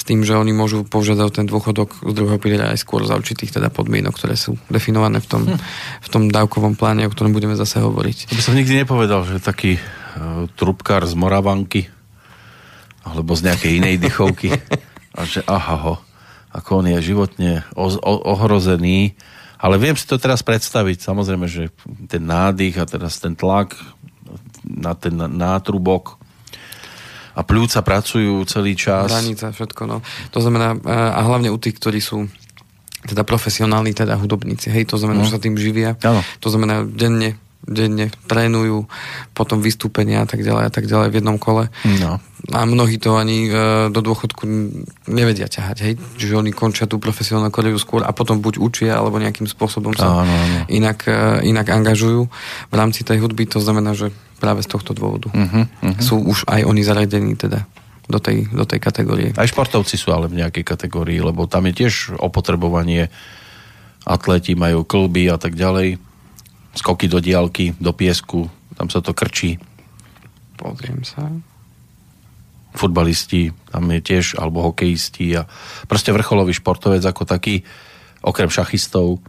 s tým, že oni môžu požiadať ten dôchodok z druhého piliera aj skôr za určitých teda podmienok, ktoré sú definované v tom, hm. v tom dávkovom pláne, o ktorom budeme zase hovoriť. To by som nikdy nepovedal, že taký uh, trubkár z Moravanky alebo z nejakej inej dychovky a že aha ho, ako on je životne o, o, ohrozený ale viem si to teraz predstaviť, samozrejme, že ten nádych a teraz ten tlak na ten nátrubok a pľúca pracujú celý čas. Hranica, všetko, no. To znamená, a hlavne u tých, ktorí sú teda profesionálni, teda hudobníci, hej, to znamená, no. že sa tým živia. Ano. To znamená, denne denne trénujú, potom vystúpenia a tak ďalej a tak ďalej v jednom kole. No. A mnohí to ani e, do dôchodku nevedia ťahať, hej? Čiže oni končia tú profesionálnu kariéru skôr a potom buď učia, alebo nejakým spôsobom sa áno, áno. Inak, e, inak angažujú v rámci tej hudby. To znamená, že práve z tohto dôvodu uh-huh, uh-huh. sú už aj oni zaradení teda do tej, do tej kategórie. Aj športovci sú ale v nejakej kategórii, lebo tam je tiež opotrebovanie atléti majú klby a tak ďalej skoky do diálky, do piesku, tam sa to krčí. Pozriem sa. Futbalisti, tam je tiež, alebo hokejisti a proste vrcholový športovec ako taký, okrem šachistov.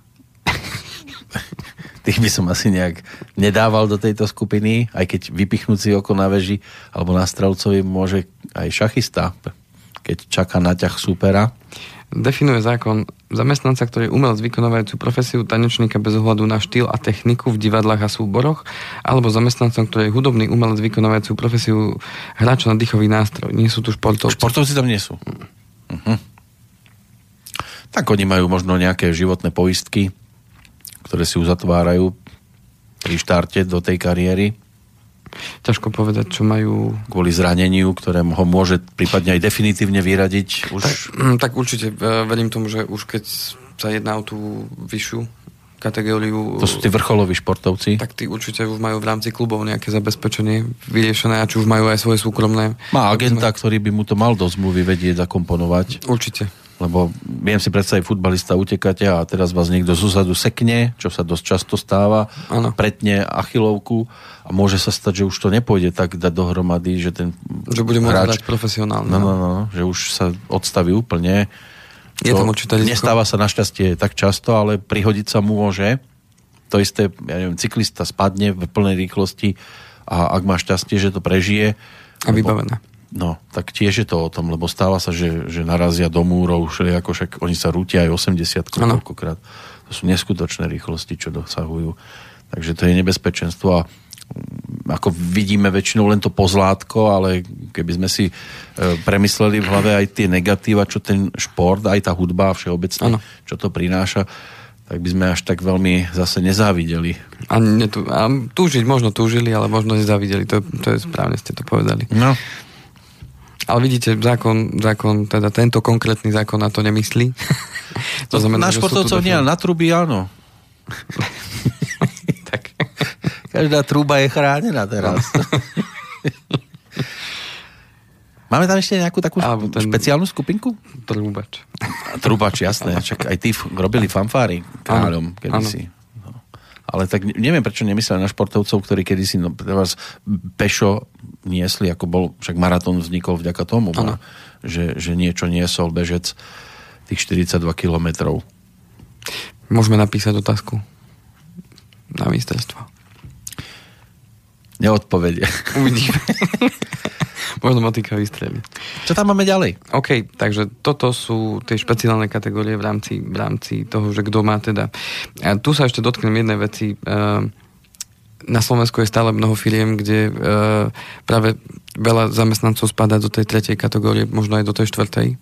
Tých by som asi nejak nedával do tejto skupiny, aj keď vypichnúci oko na veži alebo na strelcovi môže aj šachista, keď čaká na ťah supera definuje zákon zamestnanca, ktorý je umelec vykonávajúcu profesiu tanečníka bez ohľadu na štýl a techniku v divadlách a súboroch, alebo zamestnancom, ktorý je hudobný umelec vykonávajúcu profesiu hráča na dýchový nástroj. Nie sú tu športovci. Športovci tam nie sú. Uh-huh. Tak oni majú možno nejaké životné poistky, ktoré si uzatvárajú pri štarte do tej kariéry ťažko povedať, čo majú... Kvôli zraneniu, ktoré ho môže prípadne aj definitívne vyradiť? Už... Tak, mm, tak určite, e, verím tomu, že už keď sa jedná o tú vyššiu kategóriu... To sú tí vrcholoví športovci? Tak tí určite už majú v rámci klubov nejaké zabezpečenie vyriešené a či už majú aj svoje súkromné... Má agenta, ktorý by mu to mal do zmluvy vedieť zakomponovať? Určite. Lebo viem si predstaviť futbalista utekáte a teraz vás niekto z úzadu sekne, čo sa dosť často stáva, ano. pretne achilovku a môže sa stať, že už to nepôjde tak dať dohromady, že ten Že bude môcť profesionálne. No, no, no, no, že už sa odstaví úplne. Je to tam určité Nestáva sa našťastie tak často, ale prihodiť sa môže. To isté, ja neviem, cyklista spadne v plnej rýchlosti a ak má šťastie, že to prežije. A vybavené. No, tak tiež je to o tom, lebo stáva sa, že, že narazia do múrov, že ako však oni sa rútia aj 80 koľkokrát. to sú neskutočné rýchlosti, čo dosahujú. Takže to je nebezpečenstvo a mm, ako vidíme väčšinou len to pozlátko, ale keby sme si e, premysleli v hlave aj tie negatíva, čo ten šport, aj tá hudba všeobecne, ano. čo to prináša, tak by sme až tak veľmi zase nezávideli. A, netú, a túžiť možno túžili, ale možno nezávideli. To, to je správne, ste to povedali. No. Ale vidíte, zákon, zákon, teda tento konkrétny zákon na to nemyslí. to znamená, na športovcov nie, na truby áno. tak. Každá truba je chránená teraz. Máme tam ešte nejakú takú Alebo ten... špeciálnu skupinku? Trúbač. Trúbač, jasné. Čak aj tí robili fanfári kráľom kedysi. No. Ale tak neviem, prečo nemysleli na športovcov, ktorí kedysi no, vás pešo niesli, ako bol, však maratón vznikol vďaka tomu, ano. že, že niečo niesol bežec tých 42 kilometrov. Môžeme napísať otázku na ministerstvo. Neodpovedie. Uvidíme. Možno motika vystrelí. Čo tam máme ďalej? OK, takže toto sú tie špeciálne kategórie v rámci, v rámci toho, že kto má teda. A tu sa ešte dotknem jednej veci. Ehm, na Slovensku je stále mnoho firiem, kde ehm, práve veľa zamestnancov spadá do tej tretej kategórie, možno aj do tej štvrtej.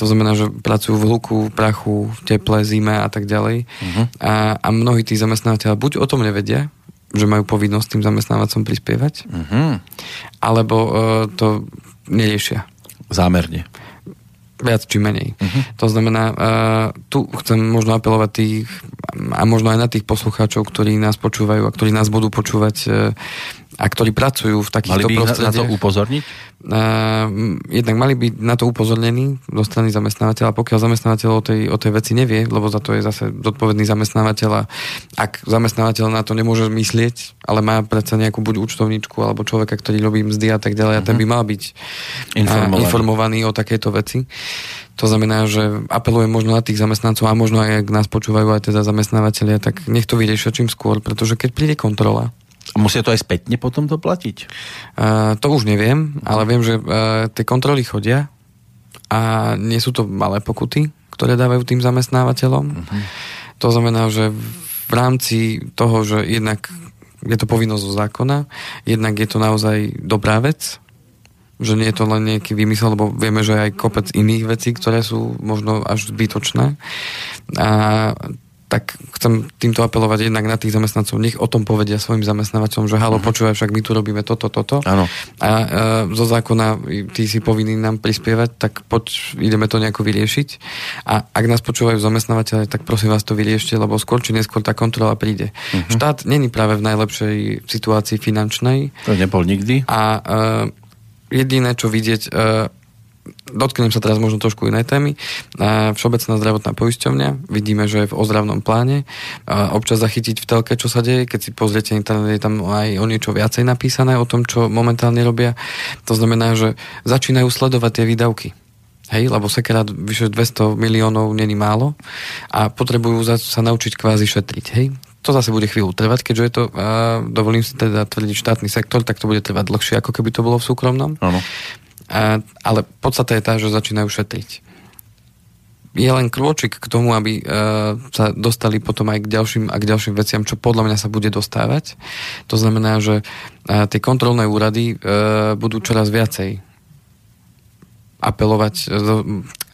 To znamená, že pracujú v hluku, v prachu, v teple, zime a tak ďalej. Uh-huh. A, a mnohí tí zamestnávateľa buď o tom nevedia, že majú povinnosť tým zamestnávacom prispievať, uh-huh. alebo uh, to neriešia. Zámerne. Viac či menej. Uh-huh. To znamená, uh, tu chcem možno apelovať tých, a možno aj na tých poslucháčov, ktorí nás počúvajú a ktorí nás budú počúvať uh, a ktorí pracujú v takýchto Mali by prostrediach. na to upozorniť? Uh, jednak mali byť na to upozornení zo strany zamestnávateľa, pokiaľ zamestnávateľ o tej, o tej veci nevie, lebo za to je zase zodpovedný zamestnávateľ a ak zamestnávateľ na to nemôže myslieť, ale má predsa nejakú buď účtovníčku alebo človeka, ktorý robí mzdy a tak ďalej, uh-huh. a ten mhm. by mal byť informovaný. informovaný o takejto veci. To znamená, že apelujem možno na tých zamestnancov a možno aj ak nás počúvajú aj teda zamestnávateľia, tak nech to vyriešia čím skôr, pretože keď príde kontrola, musia to aj spätne potom to platiť? Uh, to už neviem, ale viem, že uh, tie kontroly chodia a nie sú to malé pokuty, ktoré dávajú tým zamestnávateľom. Uh-huh. To znamená, že v rámci toho, že jednak je to povinnosť zo zákona, jednak je to naozaj dobrá vec, že nie je to len nejaký vymysel, lebo vieme, že aj kopec iných vecí, ktoré sú možno až zbytočné. A tak chcem týmto apelovať jednak na tých zamestnancov, nech o tom povedia svojim zamestnávateľom, že halo, uh-huh. počúvaj, však my tu robíme toto, toto. Áno. A e, zo zákona ty si povinný nám prispievať, tak poď, ideme to nejako vyriešiť. A ak nás počúvajú zamestnávateľe, tak prosím vás to vyriešte, lebo skôr či neskôr tá kontrola príde. Uh-huh. Štát není práve v najlepšej situácii finančnej. To nebol nikdy. A e, jediné, čo vidieť, e, dotknem sa teraz možno trošku inej témy. Všeobecná zdravotná poisťovňa, vidíme, že je v ozdravnom pláne. Občas zachytiť v telke, čo sa deje, keď si pozriete internet, je tam aj o niečo viacej napísané o tom, čo momentálne robia. To znamená, že začínajú sledovať tie výdavky. Hej, lebo sekerát vyše 200 miliónov není málo a potrebujú sa naučiť kvázi šetriť. Hej, to zase bude chvíľu trvať, keďže je to, uh, dovolím si teda tvrdiť štátny sektor, tak to bude trvať dlhšie, ako keby to bolo v súkromnom. Ano. Ale podstata je tá, že začínajú šetriť. Je len krôčik k tomu, aby uh, sa dostali potom aj k ďalším a k ďalším veciam, čo podľa mňa sa bude dostávať. To znamená, že uh, tie kontrolné úrady uh, budú čoraz viacej apelovať,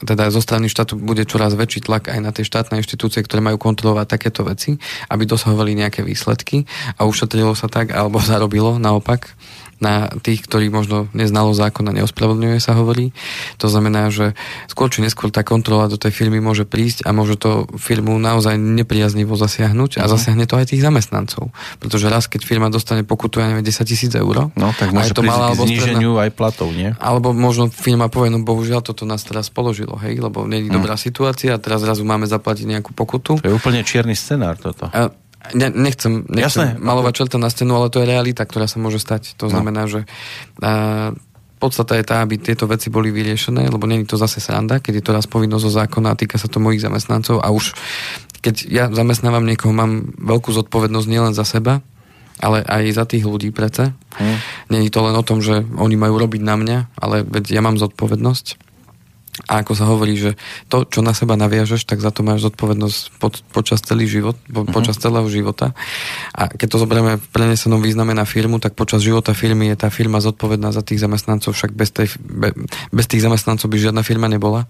teda zo strany štátu bude čoraz väčší tlak aj na tie štátne inštitúcie, ktoré majú kontrolovať takéto veci, aby dosahovali nejaké výsledky a ušetrilo sa tak, alebo zarobilo naopak na tých, ktorí možno neznalo zákona, neospravedlňuje sa hovorí. To znamená, že skôr či neskôr tá kontrola do tej firmy môže prísť a môže to firmu naozaj nepriaznivo zasiahnuť a uh-huh. zasiahne to aj tých zamestnancov. Pretože raz, keď firma dostane pokutu, ja neviem, 10 tisíc eur, no, tak môže to malá, zníženiu stredná, aj platov, nie? Alebo možno firma povie, no bohužiaľ toto nás teraz položilo, hej, lebo nie je uh-huh. dobrá situácia a teraz zrazu máme zaplatiť nejakú pokutu. To je úplne čierny scenár toto. A, Ne, nechcem, nechcem Jasné. malovať čelta na stenu, ale to je realita, ktorá sa môže stať. To no. znamená, že a, podstata je tá, aby tieto veci boli vyriešené, lebo není to zase sranda, keď je to raz povinnosť zo zákona a týka sa to mojich zamestnancov a už keď ja zamestnávam niekoho, mám veľkú zodpovednosť nielen za seba, ale aj za tých ľudí prece. Hmm. Není to len o tom, že oni majú robiť na mňa, ale veď ja mám zodpovednosť A ako sa hovorí, že to, čo na seba naviažeš, tak za to máš zodpovednosť pod, počas, celý život, po, uh-huh. počas celého života. A keď to zoberieme v prenesenom význame na firmu, tak počas života firmy je tá firma zodpovedná za tých zamestnancov, však bez, tej, be, bez tých zamestnancov by žiadna firma nebola.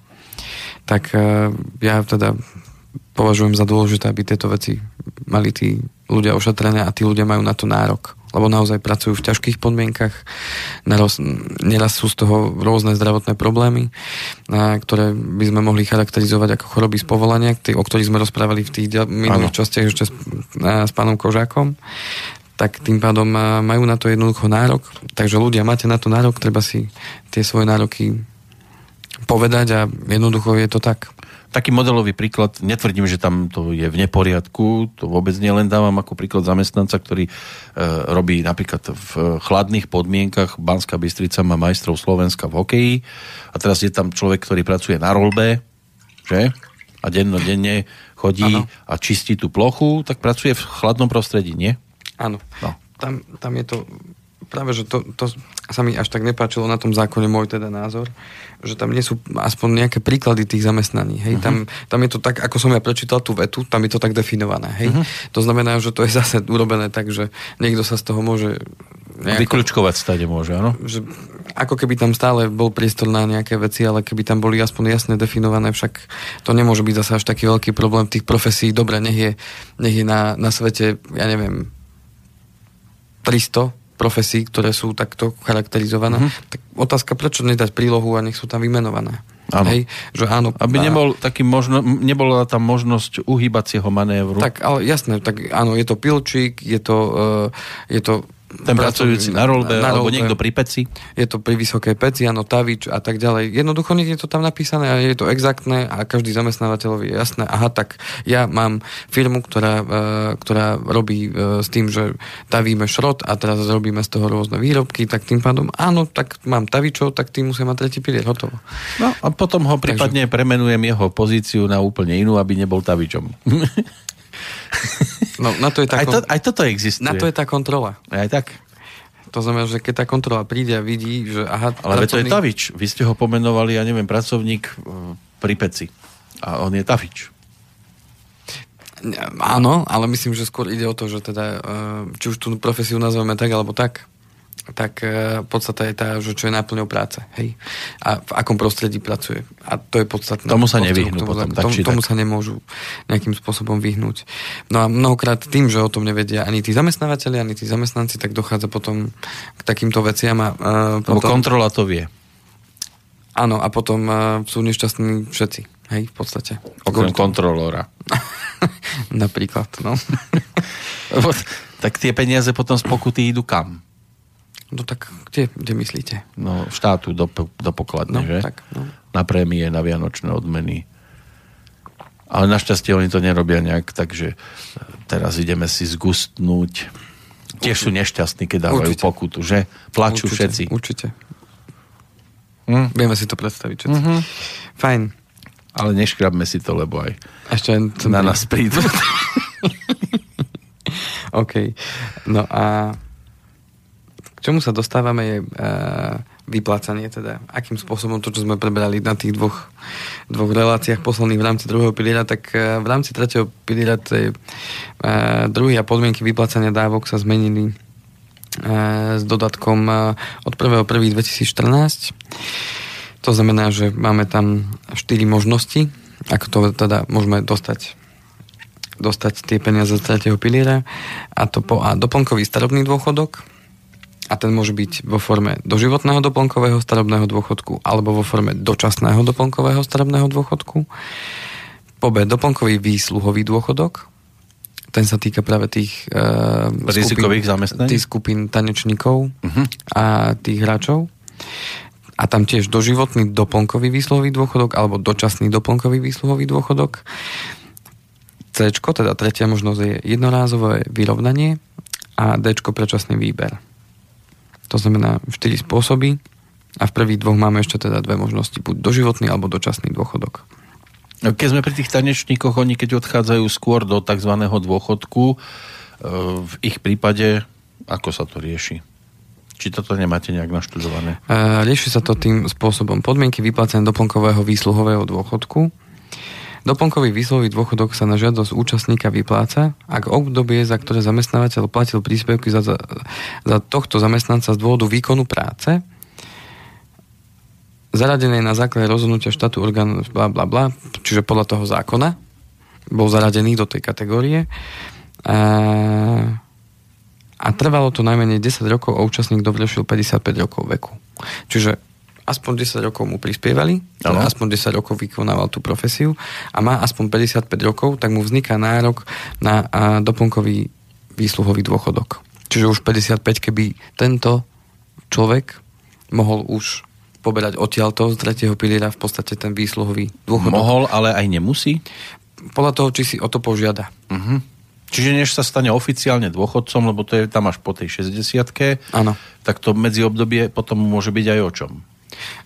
Tak uh, ja teda považujem za dôležité, aby tieto veci mali tí ľudia ošetrené a tí ľudia majú na to nárok lebo naozaj pracujú v ťažkých podmienkach, neraz, neraz sú z toho rôzne zdravotné problémy, a, ktoré by sme mohli charakterizovať ako choroby z povolania, tý, o ktorých sme rozprávali v tých minulých častiach ešte s, a, s pánom Kožákom tak tým pádom majú na to jednoducho nárok. Takže ľudia, máte na to nárok, treba si tie svoje nároky povedať a jednoducho je to tak taký modelový príklad, netvrdím, že tam to je v neporiadku, to vôbec nielen dávam ako príklad zamestnanca, ktorý e, robí napríklad v chladných podmienkach, Banská Bystrica má majstrov Slovenska v hokeji a teraz je tam človek, ktorý pracuje na rolbe, že? A dennodenne chodí ano. a čistí tú plochu, tak pracuje v chladnom prostredí, nie? Áno. No. Tam, tam je to práve, že to, to sa mi až tak nepáčilo na tom zákone, môj teda názor, že tam nie sú aspoň nejaké príklady tých zamestnaní. Hej? Uh-huh. Tam, tam je to tak, ako som ja prečítal tú vetu, tam je to tak definované. Hej? Uh-huh. To znamená, že to je zase urobené tak, že niekto sa z toho môže nejako, Vyklúčkovať stade môže, áno? Že, ako keby tam stále bol priestor na nejaké veci, ale keby tam boli aspoň jasne definované, však to nemôže byť zase až taký veľký problém tých profesí. Dobre, nech je, nech je na, na svete, ja neviem, 300 profesí, ktoré sú takto charakterizované, mm-hmm. tak otázka, prečo nedať prílohu a nech sú tam vymenované. Áno. Hej, že áno. Aby a... nebol taký možno, nebola tam možnosť uhýbacieho manévru. Tak, ale jasné, tak áno, je to pilčík, je to, uh, je to ten pracujúci na rolbe, na alebo rolbe, niekto pri peci. Je to pri vysokej peci, áno, tavič a tak ďalej. Jednoducho nie je to tam napísané a je to exaktné a každý zamestnávateľ je jasné. Aha, tak ja mám firmu, ktorá, uh, ktorá robí uh, s tým, že tavíme šrot a teraz robíme z toho rôzne výrobky, tak tým pádom áno, tak mám tavičov, tak tým musím mať tretí pilier, hotovo. No a potom ho prípadne Takže... premenujem jeho pozíciu na úplne inú, aby nebol tavičom. No, na to je tá aj, to, aj toto existuje. Na to je tá kontrola. Aj tak. To znamená, že keď tá kontrola príde a vidí, že aha... Ale pracovník... to je Tavič. Vy ste ho pomenovali, ja neviem, pracovník e, pri peci. A on je Tavič. Áno, ale myslím, že skôr ide o to, že teda, e, či už tú profesiu nazveme tak, alebo tak, tak e, podstata je tá, že čo je náplňou práce. Hej? A v akom prostredí pracuje. A to je podstatné. Tomu sa nevyhnú tomu, potom, tak, tomu, tomu sa nemôžu nejakým spôsobom vyhnúť. No a mnohokrát tým, že o tom nevedia ani tí zamestnávateľi, ani tí zamestnanci, tak dochádza potom k takýmto veciam. A, uh, potom, kontrola to vie. Áno, a potom uh, sú nešťastní všetci. Hej, v podstate. Okrem kontrolóra. Napríklad, no. tak tie peniaze potom z pokuty idú kam? No tak kde, kde myslíte? No štátu do, do pokladne, no, že? Tak, no. Na prémie, na vianočné odmeny. Ale našťastie oni to nerobia nejak, takže teraz ideme si zgustnúť. Tiež sú nešťastní, keď dávajú určite. pokutu, že? Plačú určite, všetci. Určite. Hm? Vieme si to predstaviť všetci. Mm-hmm. Fajn. Ale neškrabme si to, lebo aj Ešte na nás prídu. OK. No a k čomu sa dostávame je uh, vyplácanie, teda akým spôsobom to, čo sme prebrali na tých dvoch, dvoch reláciách posledných v rámci druhého piliera, tak uh, v rámci tretieho piliera uh, druhý a podmienky vyplácania dávok sa zmenili s dodatkom od 1.1.2014. To znamená, že máme tam 4 možnosti, ako to teda môžeme dostať dostať tie peniaze z tretieho piliera a to po a doplnkový starobný dôchodok, a ten môže byť vo forme doživotného doplnkového starobného dôchodku alebo vo forme dočasného doplnkového starobného dôchodku. Po B, doplnkový výsluhový dôchodok. Ten sa týka práve tých, uh, skupín, tých skupín tanečníkov uh-huh. a tých hráčov. A tam tiež doživotný doplnkový výsluhový dôchodok alebo dočasný doplnkový výsluhový dôchodok. C, teda tretia možnosť je jednorázové vyrovnanie a D, predčasný výber. To znamená 4 spôsoby a v prvých dvoch máme ešte teda dve možnosti, buď doživotný alebo dočasný dôchodok. Keď sme pri tých tanečníkoch, oni keď odchádzajú skôr do tzv. dôchodku, e, v ich prípade ako sa to rieši? Či toto nemáte nejak naštudované? Uh, rieši sa to tým spôsobom. Podmienky vyplácania doplnkového výsluhového dôchodku. Doplnkový výsluhový dôchodok sa na žiadosť účastníka vypláca, ak obdobie, za ktoré zamestnávateľ platil príspevky za, za, za tohto zamestnanca z dôvodu výkonu práce, zaradené na základe rozhodnutia štátu orgán bla bla bla, čiže podľa toho zákona, bol zaradený do tej kategórie. Uh, a trvalo to najmenej 10 rokov a účastník dovršil 55 rokov veku. Čiže aspoň 10 rokov mu prispievali, ale aspoň 10 rokov vykonával tú profesiu a má aspoň 55 rokov, tak mu vzniká nárok na a, doplnkový výsluhový dôchodok. Čiže už 55, keby tento človek mohol už poberať odtiaľto z tretieho piliera v podstate ten výsluhový dôchodok. Mohol, ale aj nemusí? Podľa toho, či si o to požiada. Uh-huh. Čiže než sa stane oficiálne dôchodcom, lebo to je tam až po tej 60 Áno. tak to medzi obdobie potom môže byť aj o čom?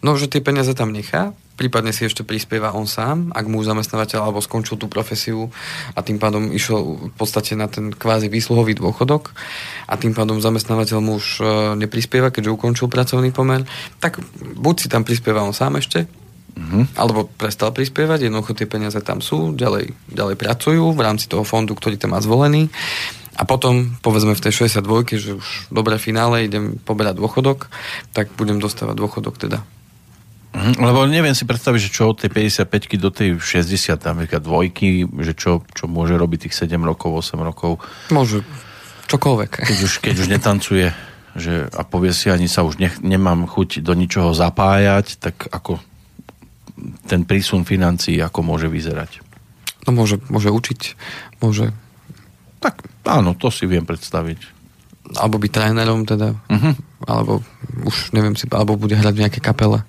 No, že tie peniaze tam nechá, prípadne si ešte prispieva on sám, ak mu zamestnávateľ alebo skončil tú profesiu a tým pádom išiel v podstate na ten kvázi výsluhový dôchodok a tým pádom zamestnávateľ mu už e, neprispieva, keďže ukončil pracovný pomer, tak buď si tam prispieva on sám ešte, Uh-huh. Alebo prestal prispievať, jednoducho tie peniaze tam sú, ďalej, ďalej pracujú v rámci toho fondu, ktorý tam má zvolený. A potom, povedzme v tej 62, že už dobré finále, idem poberať dôchodok, tak budem dostávať dôchodok teda. Uh-huh. Lebo neviem si predstaviť, že čo od tej 55 do tej 60, tam dvojky, že čo, čo môže robiť tých 7 rokov, 8 rokov. Môže čokoľvek. Keď už, keď už netancuje že, a povie si, ani sa už nech, nemám chuť do ničoho zapájať, tak ako ten prísun financií ako môže vyzerať? No môže, môže učiť, môže... Áno, to si viem predstaviť. Alebo byť trénerom teda, uh-huh. alebo už neviem si, alebo bude hrať v nejaké kapele.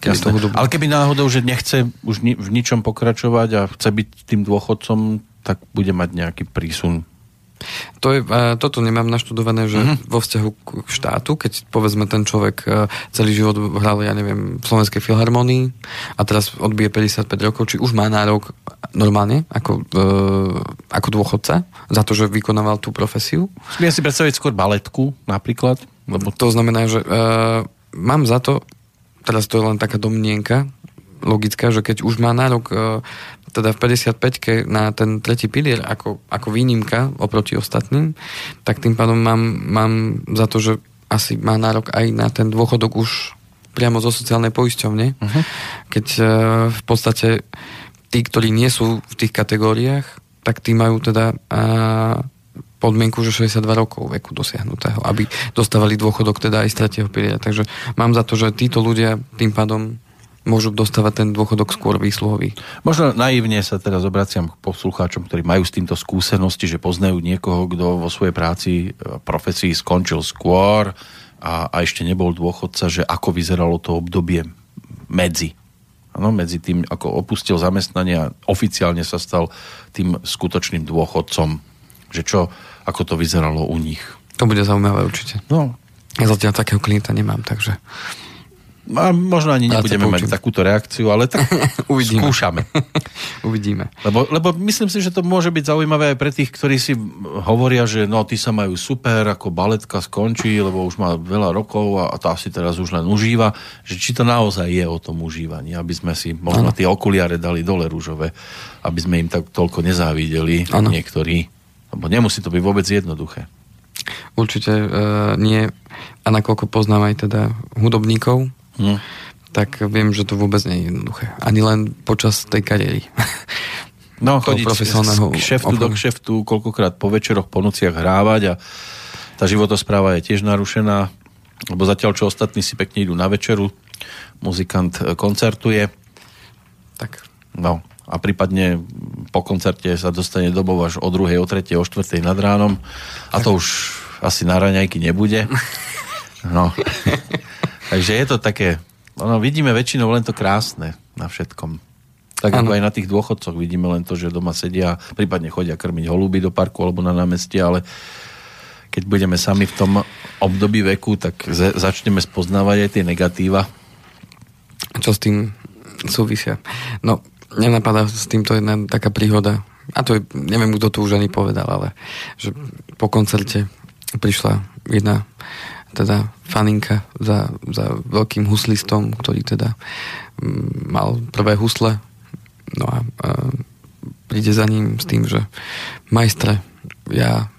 Keby. Ale keby náhodou, že nechce už ni- v ničom pokračovať a chce byť tým dôchodcom, tak bude mať nejaký prísun to je, toto nemám naštudované, že uh-huh. vo vzťahu k štátu, keď povedzme ten človek e, celý život hral, ja neviem, v Slovenskej filharmonii a teraz odbije 55 rokov, či už má nárok normálne ako, e, ako dôchodca za to, že vykonával tú profesiu. Viem si predstaviť skôr baletku napríklad. Lebo to znamená, že e, mám za to, teraz to je len taká domnienka, logická, že keď už má nárok teda v 55 na ten tretí pilier ako, ako výnimka oproti ostatným, tak tým pádom mám, mám za to, že asi má nárok aj na ten dôchodok už priamo zo sociálnej poisťovne, uh-huh. keď uh, v podstate tí, ktorí nie sú v tých kategóriách, tak tí majú teda uh, podmienku, že 62 rokov veku dosiahnutého, aby dostávali dôchodok teda aj z tretieho piliera. Takže mám za to, že títo ľudia tým pádom môžu dostávať ten dôchodok skôr výsluhový. Možno naivne sa teraz obraciam k poslucháčom, ktorí majú s týmto skúsenosti, že poznajú niekoho, kto vo svojej práci, e, profesii skončil skôr a, a ešte nebol dôchodca, že ako vyzeralo to obdobie medzi. Ano, medzi tým, ako opustil zamestnanie a oficiálne sa stal tým skutočným dôchodcom. Že čo, ako to vyzeralo u nich. To bude zaujímavé určite. No. Ja zatiaľ takého klienta nemám, takže... A možno ani nebudeme mať takúto reakciu, ale tak Uvidíme. skúšame. Uvidíme. Lebo, lebo myslím si, že to môže byť zaujímavé aj pre tých, ktorí si hovoria, že no, tí sa majú super, ako baletka skončí, lebo už má veľa rokov a tá si teraz už len užíva. Že či to naozaj je o tom užívaní, aby sme si možno ano. tie okuliare dali dole rúžové, aby sme im tak toľko nezávideli ano. niektorí. Lebo nemusí to byť vôbec jednoduché. Určite e, nie. A nakoľko poznám aj teda hudobníkov, hmm. tak viem, že to vôbec nie je jednoduché. Ani len počas tej kariéry. No, chodiť z kšeftu do kšeftu, koľkokrát po večeroch, po nociach hrávať a tá životospráva je tiež narušená, lebo zatiaľ, čo ostatní si pekne idú na večeru, muzikant e, koncertuje. Tak. No, a prípadne po koncerte sa dostane dobov až o druhej, o tretej, o štvrtej nad ránom a to už asi na raňajky nebude. No. Takže je to také, ono, vidíme väčšinou len to krásne na všetkom. Tak ano. ako aj na tých dôchodcoch vidíme len to, že doma sedia, prípadne chodia krmiť holuby do parku alebo na námestie, ale keď budeme sami v tom období veku, tak začneme spoznávať aj tie negatíva. Čo s tým súvisia? No, nenapadá s týmto jedna taká príhoda. A to je, neviem, kto to už ani povedal, ale že po koncerte prišla jedna teda faninka za, za veľkým huslistom, ktorý teda mm, mal prvé husle. No a, a príde za ním s tým, že majstre, ja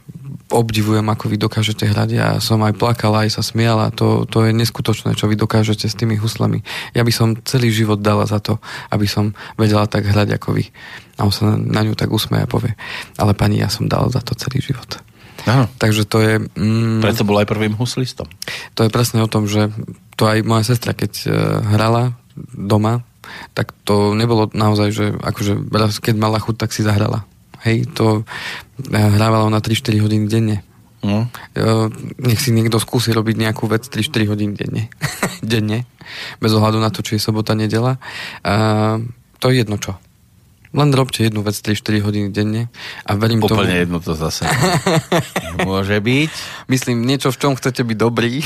obdivujem, ako vy dokážete hrať. Ja som aj plakala, aj sa smiala. To, to je neskutočné, čo vy dokážete s tými huslami. Ja by som celý život dala za to, aby som vedela tak hrať ako vy. A on sa na, na ňu tak usmeje a povie, ale pani, ja som dal za to celý život. Aha. Takže to je... Mm, Preto bol aj prvým huslistom. To je presne o tom, že to aj moja sestra, keď uh, hrala doma, tak to nebolo naozaj, že akože keď mala chuť, tak si zahrala. Hej, to eh, hrávalo na 3-4 hodiny denne. No. Uh, nech si niekto skúsi robiť nejakú vec 3-4 hodiny denne. denne. Bez ohľadu na to, či je sobota, nedela. Uh, to je jedno čo. Len robte jednu vec 3-4 hodiny denne a verím Úplne tomu... Úplne jedno to zase. Môže byť. Myslím, niečo, v čom chcete byť dobrý.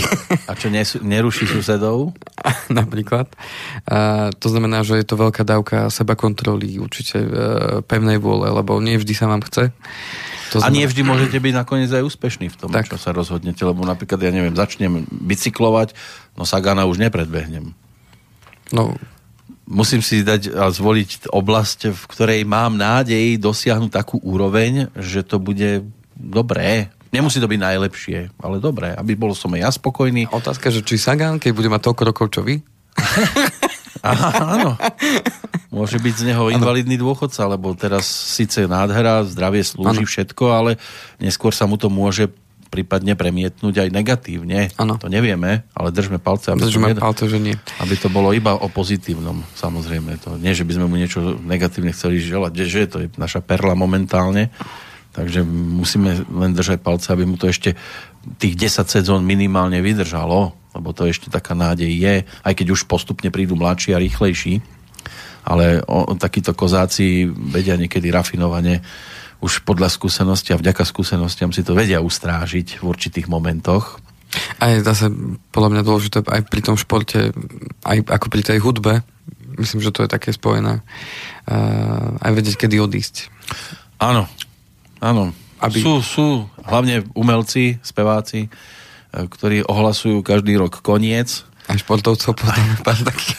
a čo nesu, neruší susedov? Napríklad. A to znamená, že je to veľká dávka seba kontroly, určite e, pevnej vôle, lebo nie vždy sa vám chce. To znamená... A nie vždy môžete byť nakoniec aj úspešný v tom, tak. čo sa rozhodnete, lebo napríklad, ja neviem, začnem bicyklovať, no Sagana už nepredbehnem. No, musím si dať a zvoliť oblasť, v ktorej mám nádej dosiahnuť takú úroveň, že to bude dobré. Nemusí to byť najlepšie, ale dobré, aby bol som aj ja spokojný. Otázka, že či Sagan, keď bude mať toľko rokov, čo vy? Aha, áno. Môže byť z neho invalidný dôchodca, lebo teraz síce nádhera, zdravie slúži ano. všetko, ale neskôr sa mu to môže prípadne premietnúť aj negatívne. Ano. To nevieme, ale držme palce. Aby držme to, palce, že nie. Aby to bolo iba o pozitívnom, samozrejme. To, nie, že by sme mu niečo negatívne chceli želať, že to je naša perla momentálne. Takže musíme len držať palce, aby mu to ešte tých 10 sezón minimálne vydržalo, lebo to ešte taká nádej je, aj keď už postupne prídu mladší a rýchlejší. Ale o, takíto kozáci vedia niekedy rafinovane už podľa skúsenosti a vďaka skúsenostiam si to vedia ustrážiť v určitých momentoch. A je zase podľa mňa dôležité aj pri tom športe, aj ako pri tej hudbe, myslím, že to je také spojené, uh, aj vedieť, kedy odísť. Áno, áno. Aby... Sú, sú hlavne umelci, speváci, eh, ktorí ohlasujú každý rok koniec. A športovcov potom pár taký.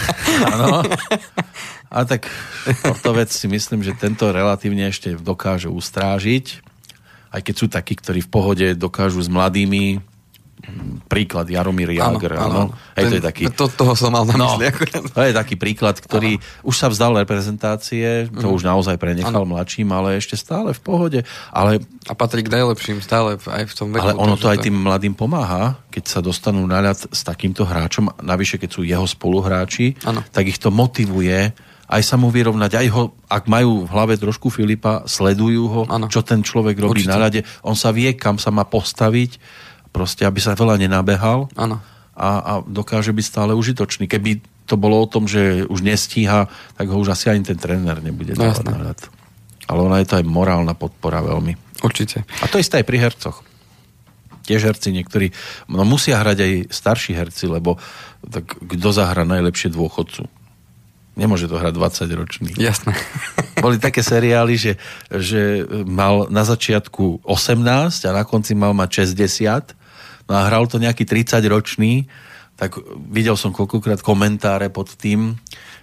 Áno. A tak športovec si myslím, že tento relatívne ešte dokáže ustrážiť. Aj keď sú takí, ktorí v pohode dokážu s mladými príklad Jaromír Jagr. Áno, áno. Hej, to je taký... To, toho som mal na no, mysli. To je taký príklad, ktorý áno. už sa vzdal reprezentácie, to mm. už naozaj prenechal áno. mladším, ale ešte stále v pohode. Ale... A patrí k najlepším stále aj v tom veku. Ale ono to aj tým mladým pomáha, keď sa dostanú na ľad s takýmto hráčom, navyše keď sú jeho spoluhráči, áno. tak ich to motivuje aj sa mu vyrovnať, aj ho, ak majú v hlave trošku Filipa, sledujú ho, ano. čo ten človek robí Určite. na rade. On sa vie, kam sa má postaviť, proste, aby sa veľa nenabehal ano. a, a dokáže byť stále užitočný. Keby to bolo o tom, že už nestíha, tak ho už asi ani ten tréner nebude no, dávať na rad. Ale ona je to aj morálna podpora veľmi. Určite. A to isté aj pri hercoch. Tiež herci niektorí, no musia hrať aj starší herci, lebo tak kto zahra najlepšie dôchodcu? Nemôže to hrať 20 ročný. Jasné. Boli také seriály, že, že mal na začiatku 18 a na konci mal mať 60 no a hral to nejaký 30 ročný, tak videl som koľkokrát komentáre pod tým,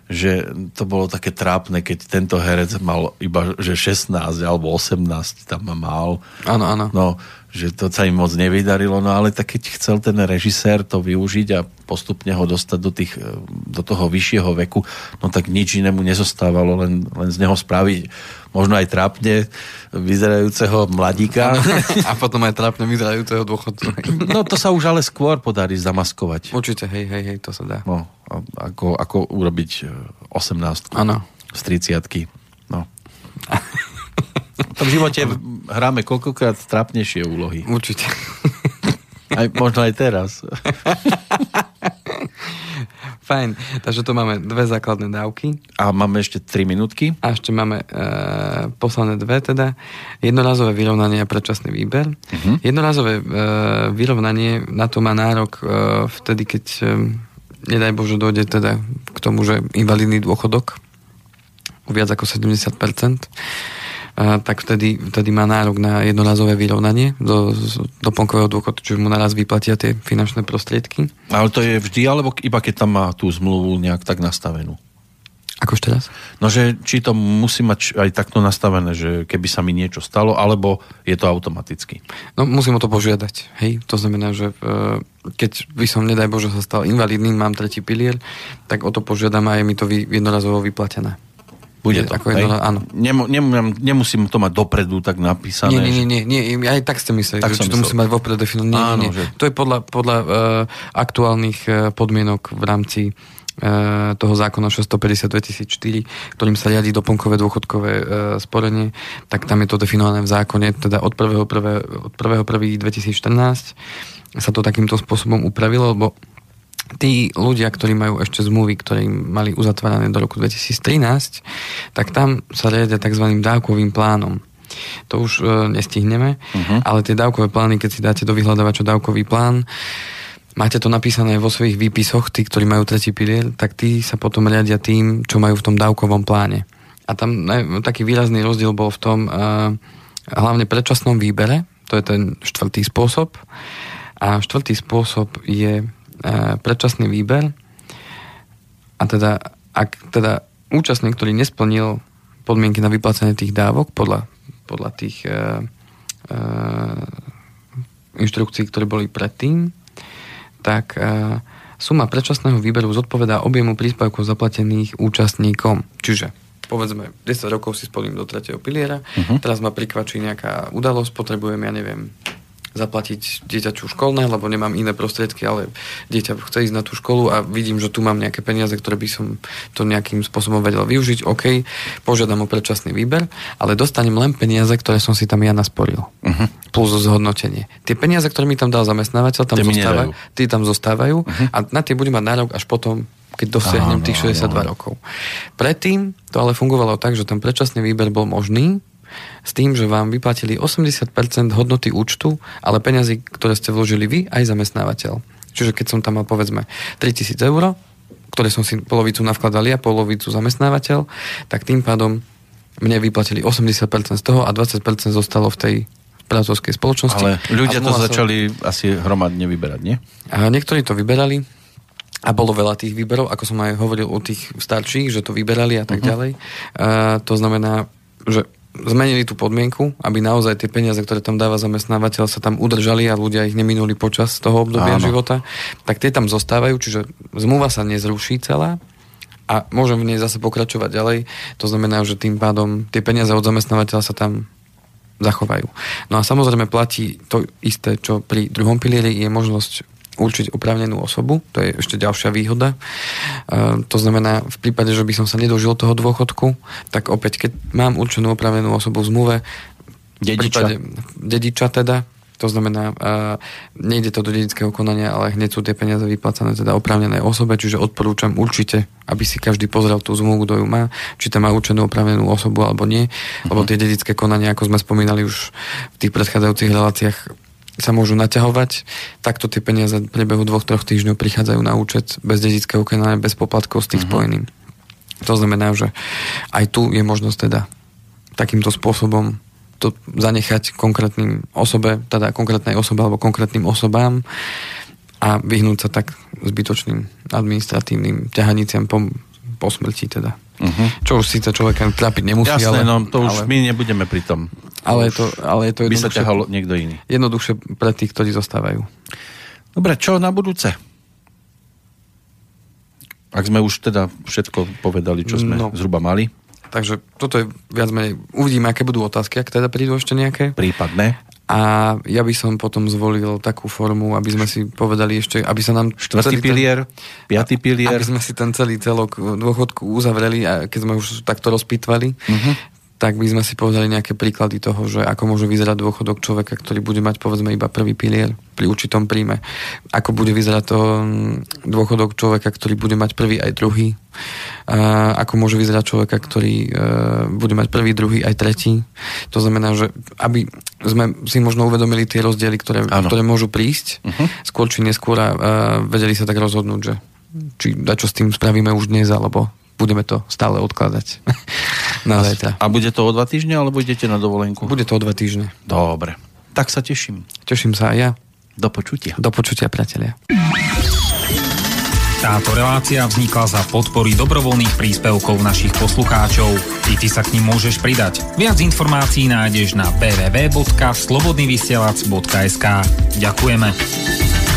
že to bolo také trápne, keď tento herec mal iba že 16 alebo 18 tam mal. Áno, áno. No, že to sa im moc nevydarilo, no ale tak keď chcel ten režisér to využiť a postupne ho dostať do, tých, do toho vyššieho veku, no tak nič inému nezostávalo, len, len z neho spraviť možno aj trápne vyzerajúceho mladíka. A potom aj trápne vyzerajúceho dôchodcu. No to sa už ale skôr podarí zamaskovať. Určite, hej, hej, hej, to sa dá. No, ako, ako urobiť 18 Áno. z 30 No. V tom živote hráme koľkokrát trápnejšie úlohy. Určite. Aj, možno aj teraz. Fajn, takže tu máme dve základné dávky. A máme ešte 3 minútky. A ešte máme e, posledné dve teda. Jednorazové vyrovnanie a predčasný výber. Uh-huh. Jednorazové e, vyrovnanie na to má nárok e, vtedy, keď e, nedaj Bože dojde teda k tomu, že invalidný dôchodok viac ako 70%. Tak vtedy, vtedy má nárok na jednorazové vyrovnanie do, do doplnkového dôchodku, čiže mu naraz vyplatia tie finančné prostriedky. Ale to je vždy, alebo iba keď tam má tú zmluvu nejak tak nastavenú? Ako ešte raz? No, že či to musí mať aj takto nastavené, že keby sa mi niečo stalo, alebo je to automaticky? No, musím o to požiadať. Hej, to znamená, že e, keď by som, nedaj Bože, sa stal invalidným, mám tretí pilier, tak o to požiadam a je mi to jednorazovo vyplatené. Bude to, ako jedno, áno. Nem, nem, nemusím to mať dopredu tak napísané. Nie, nie, nie, nie, nie aj tak ste mysleli, tak že, či to musím mať vopred definované. Nie, nie, nie. Že... To je podľa, podľa uh, aktuálnych uh, podmienok v rámci E, toho zákona 650 2004, ktorým sa riadi doplnkové dôchodkové e, sporenie, tak tam je to definované v zákone, teda od 1. 1. od 1. 1. 2014 sa to takýmto spôsobom upravilo, lebo tí ľudia, ktorí majú ešte zmluvy, ktoré mali uzatvárané do roku 2013, tak tam sa riadia tzv. dávkovým plánom. To už e, nestihneme, uh-huh. ale tie dávkové plány, keď si dáte do vyhľadávača dávkový plán, máte to napísané vo svojich výpisoch, tí, ktorí majú tretí pilier, tak tí sa potom riadia tým, čo majú v tom dávkovom pláne. A tam ne, taký výrazný rozdiel bol v tom uh, hlavne predčasnom výbere, to je ten štvrtý spôsob. A štvrtý spôsob je predčasný výber. A teda, ak teda účastník, ktorý nesplnil podmienky na vyplacenie tých dávok podľa, podľa tých uh, uh, inštrukcií, ktoré boli predtým, tak e, suma predčasného výberu zodpovedá objemu príspevkov zaplatených účastníkom. Čiže povedzme, 10 rokov si splním do tretieho piliera, uh-huh. teraz ma prikvačí nejaká udalosť, potrebujem, ja neviem, zaplatiť dieťaču školné, lebo nemám iné prostriedky, ale dieťa chce ísť na tú školu a vidím, že tu mám nejaké peniaze, ktoré by som to nejakým spôsobom vedel využiť. OK, požiadam o predčasný výber, ale dostanem len peniaze, ktoré som si tam ja nasporil. Uh-huh. Plus zhodnotenie. Tie peniaze, ktoré mi tam dal zamestnávateľ, tam zostávajú, tie tam zostávajú uh-huh. a na tie budem mať nárok až potom, keď dosiahnem tých 62 rokov. Predtým to ale fungovalo tak, že ten predčasný výber bol možný, s tým, že vám vyplatili 80% hodnoty účtu, ale peniazy, ktoré ste vložili vy, aj zamestnávateľ. Čiže keď som tam mal povedzme 3000 eur, ktoré som si polovicu navkladal ja, polovicu zamestnávateľ, tak tým pádom mne vyplatili 80% z toho a 20% zostalo v tej pracovskej spoločnosti. Ale ľudia to začali som... asi hromadne vyberať, nie? A niektorí to vyberali a bolo veľa tých výberov, ako som aj hovoril o tých starších, že to vyberali a tak uh-huh. ďalej. A to znamená, že zmenili tú podmienku, aby naozaj tie peniaze, ktoré tam dáva zamestnávateľ, sa tam udržali a ľudia ich neminuli počas toho obdobia Áno. života, tak tie tam zostávajú, čiže zmluva sa nezruší celá a môžem v nej zase pokračovať ďalej. To znamená, že tým pádom tie peniaze od zamestnávateľa sa tam zachovajú. No a samozrejme platí to isté, čo pri druhom pilieri je možnosť určiť oprávnenú osobu, to je ešte ďalšia výhoda. E, to znamená, v prípade, že by som sa nedožil toho dôchodku, tak opäť, keď mám určenú oprávnenú osobu v zmluve, dediča, prípade, dediča teda, to znamená, uh, nejde to do dedického konania, ale hneď sú tie peniaze vyplacané teda oprávnenej osobe, čiže odporúčam určite, aby si každý pozrel tú zmluvu, kto ju má, či tam má určenú oprávnenú osobu alebo nie, lebo tie dedické konania, ako sme spomínali už v tých predchádzajúcich reláciách, sa môžu naťahovať. Takto tie peniaze v priebehu dvoch, troch týždňov prichádzajú na účet bez dedického konania, bez poplatkov s tých uh-huh. spojeným. To znamená, že aj tu je možnosť teda takýmto spôsobom to zanechať konkrétnym osobe, teda konkrétnej osobe alebo konkrétnym osobám a vyhnúť sa tak zbytočným administratívnym ťahaniciam po, po smrti teda. Uh-huh. Čo už síce človeka trápiť nemusí, Jasné, ale... no to už ale, my nebudeme pri tom. Ale je to, ale je to by sa ťahal niekto iný. Jednoduchšie pre tých, ktorí zostávajú. Dobre, čo na budúce? Ak sme už teda všetko povedali, čo sme no. zhruba mali. Takže toto je viac menej... Uvidíme, aké budú otázky, ak teda prídu ešte nejaké. Prípadné. A ja by som potom zvolil takú formu, aby sme si povedali ešte, aby sa nám... Štvrtý pilier, ten, piatý pilier. Aby sme si ten celý celok dôchodku uzavreli, a keď sme už takto rozpýtvali, uh-huh tak by sme si povedali nejaké príklady toho, že ako môže vyzerať dôchodok človeka, ktorý bude mať povedzme iba prvý pilier pri určitom príjme. Ako bude vyzerať to mm, dôchodok človeka, ktorý bude mať prvý aj druhý. A ako môže vyzerať človeka, ktorý e, bude mať prvý, druhý aj tretí. To znamená, že aby sme si možno uvedomili tie rozdiely, ktoré, ktoré môžu prísť uh-huh. skôr či neskôr a vedeli sa tak rozhodnúť, že či čo s tým spravíme už dnes, alebo budeme to stále odkladať na zajtra. A bude to o dva týždne, alebo idete na dovolenku? Bude to o dva týždne. Dobre. Tak sa teším. Teším sa aj ja. Do počutia. Do počutia, priatelia. Táto relácia vznikla za podpory dobrovoľných príspevkov našich poslucháčov. I ty sa k ním môžeš pridať. Viac informácií nájdeš na www.slobodnyvysielac.sk Ďakujeme.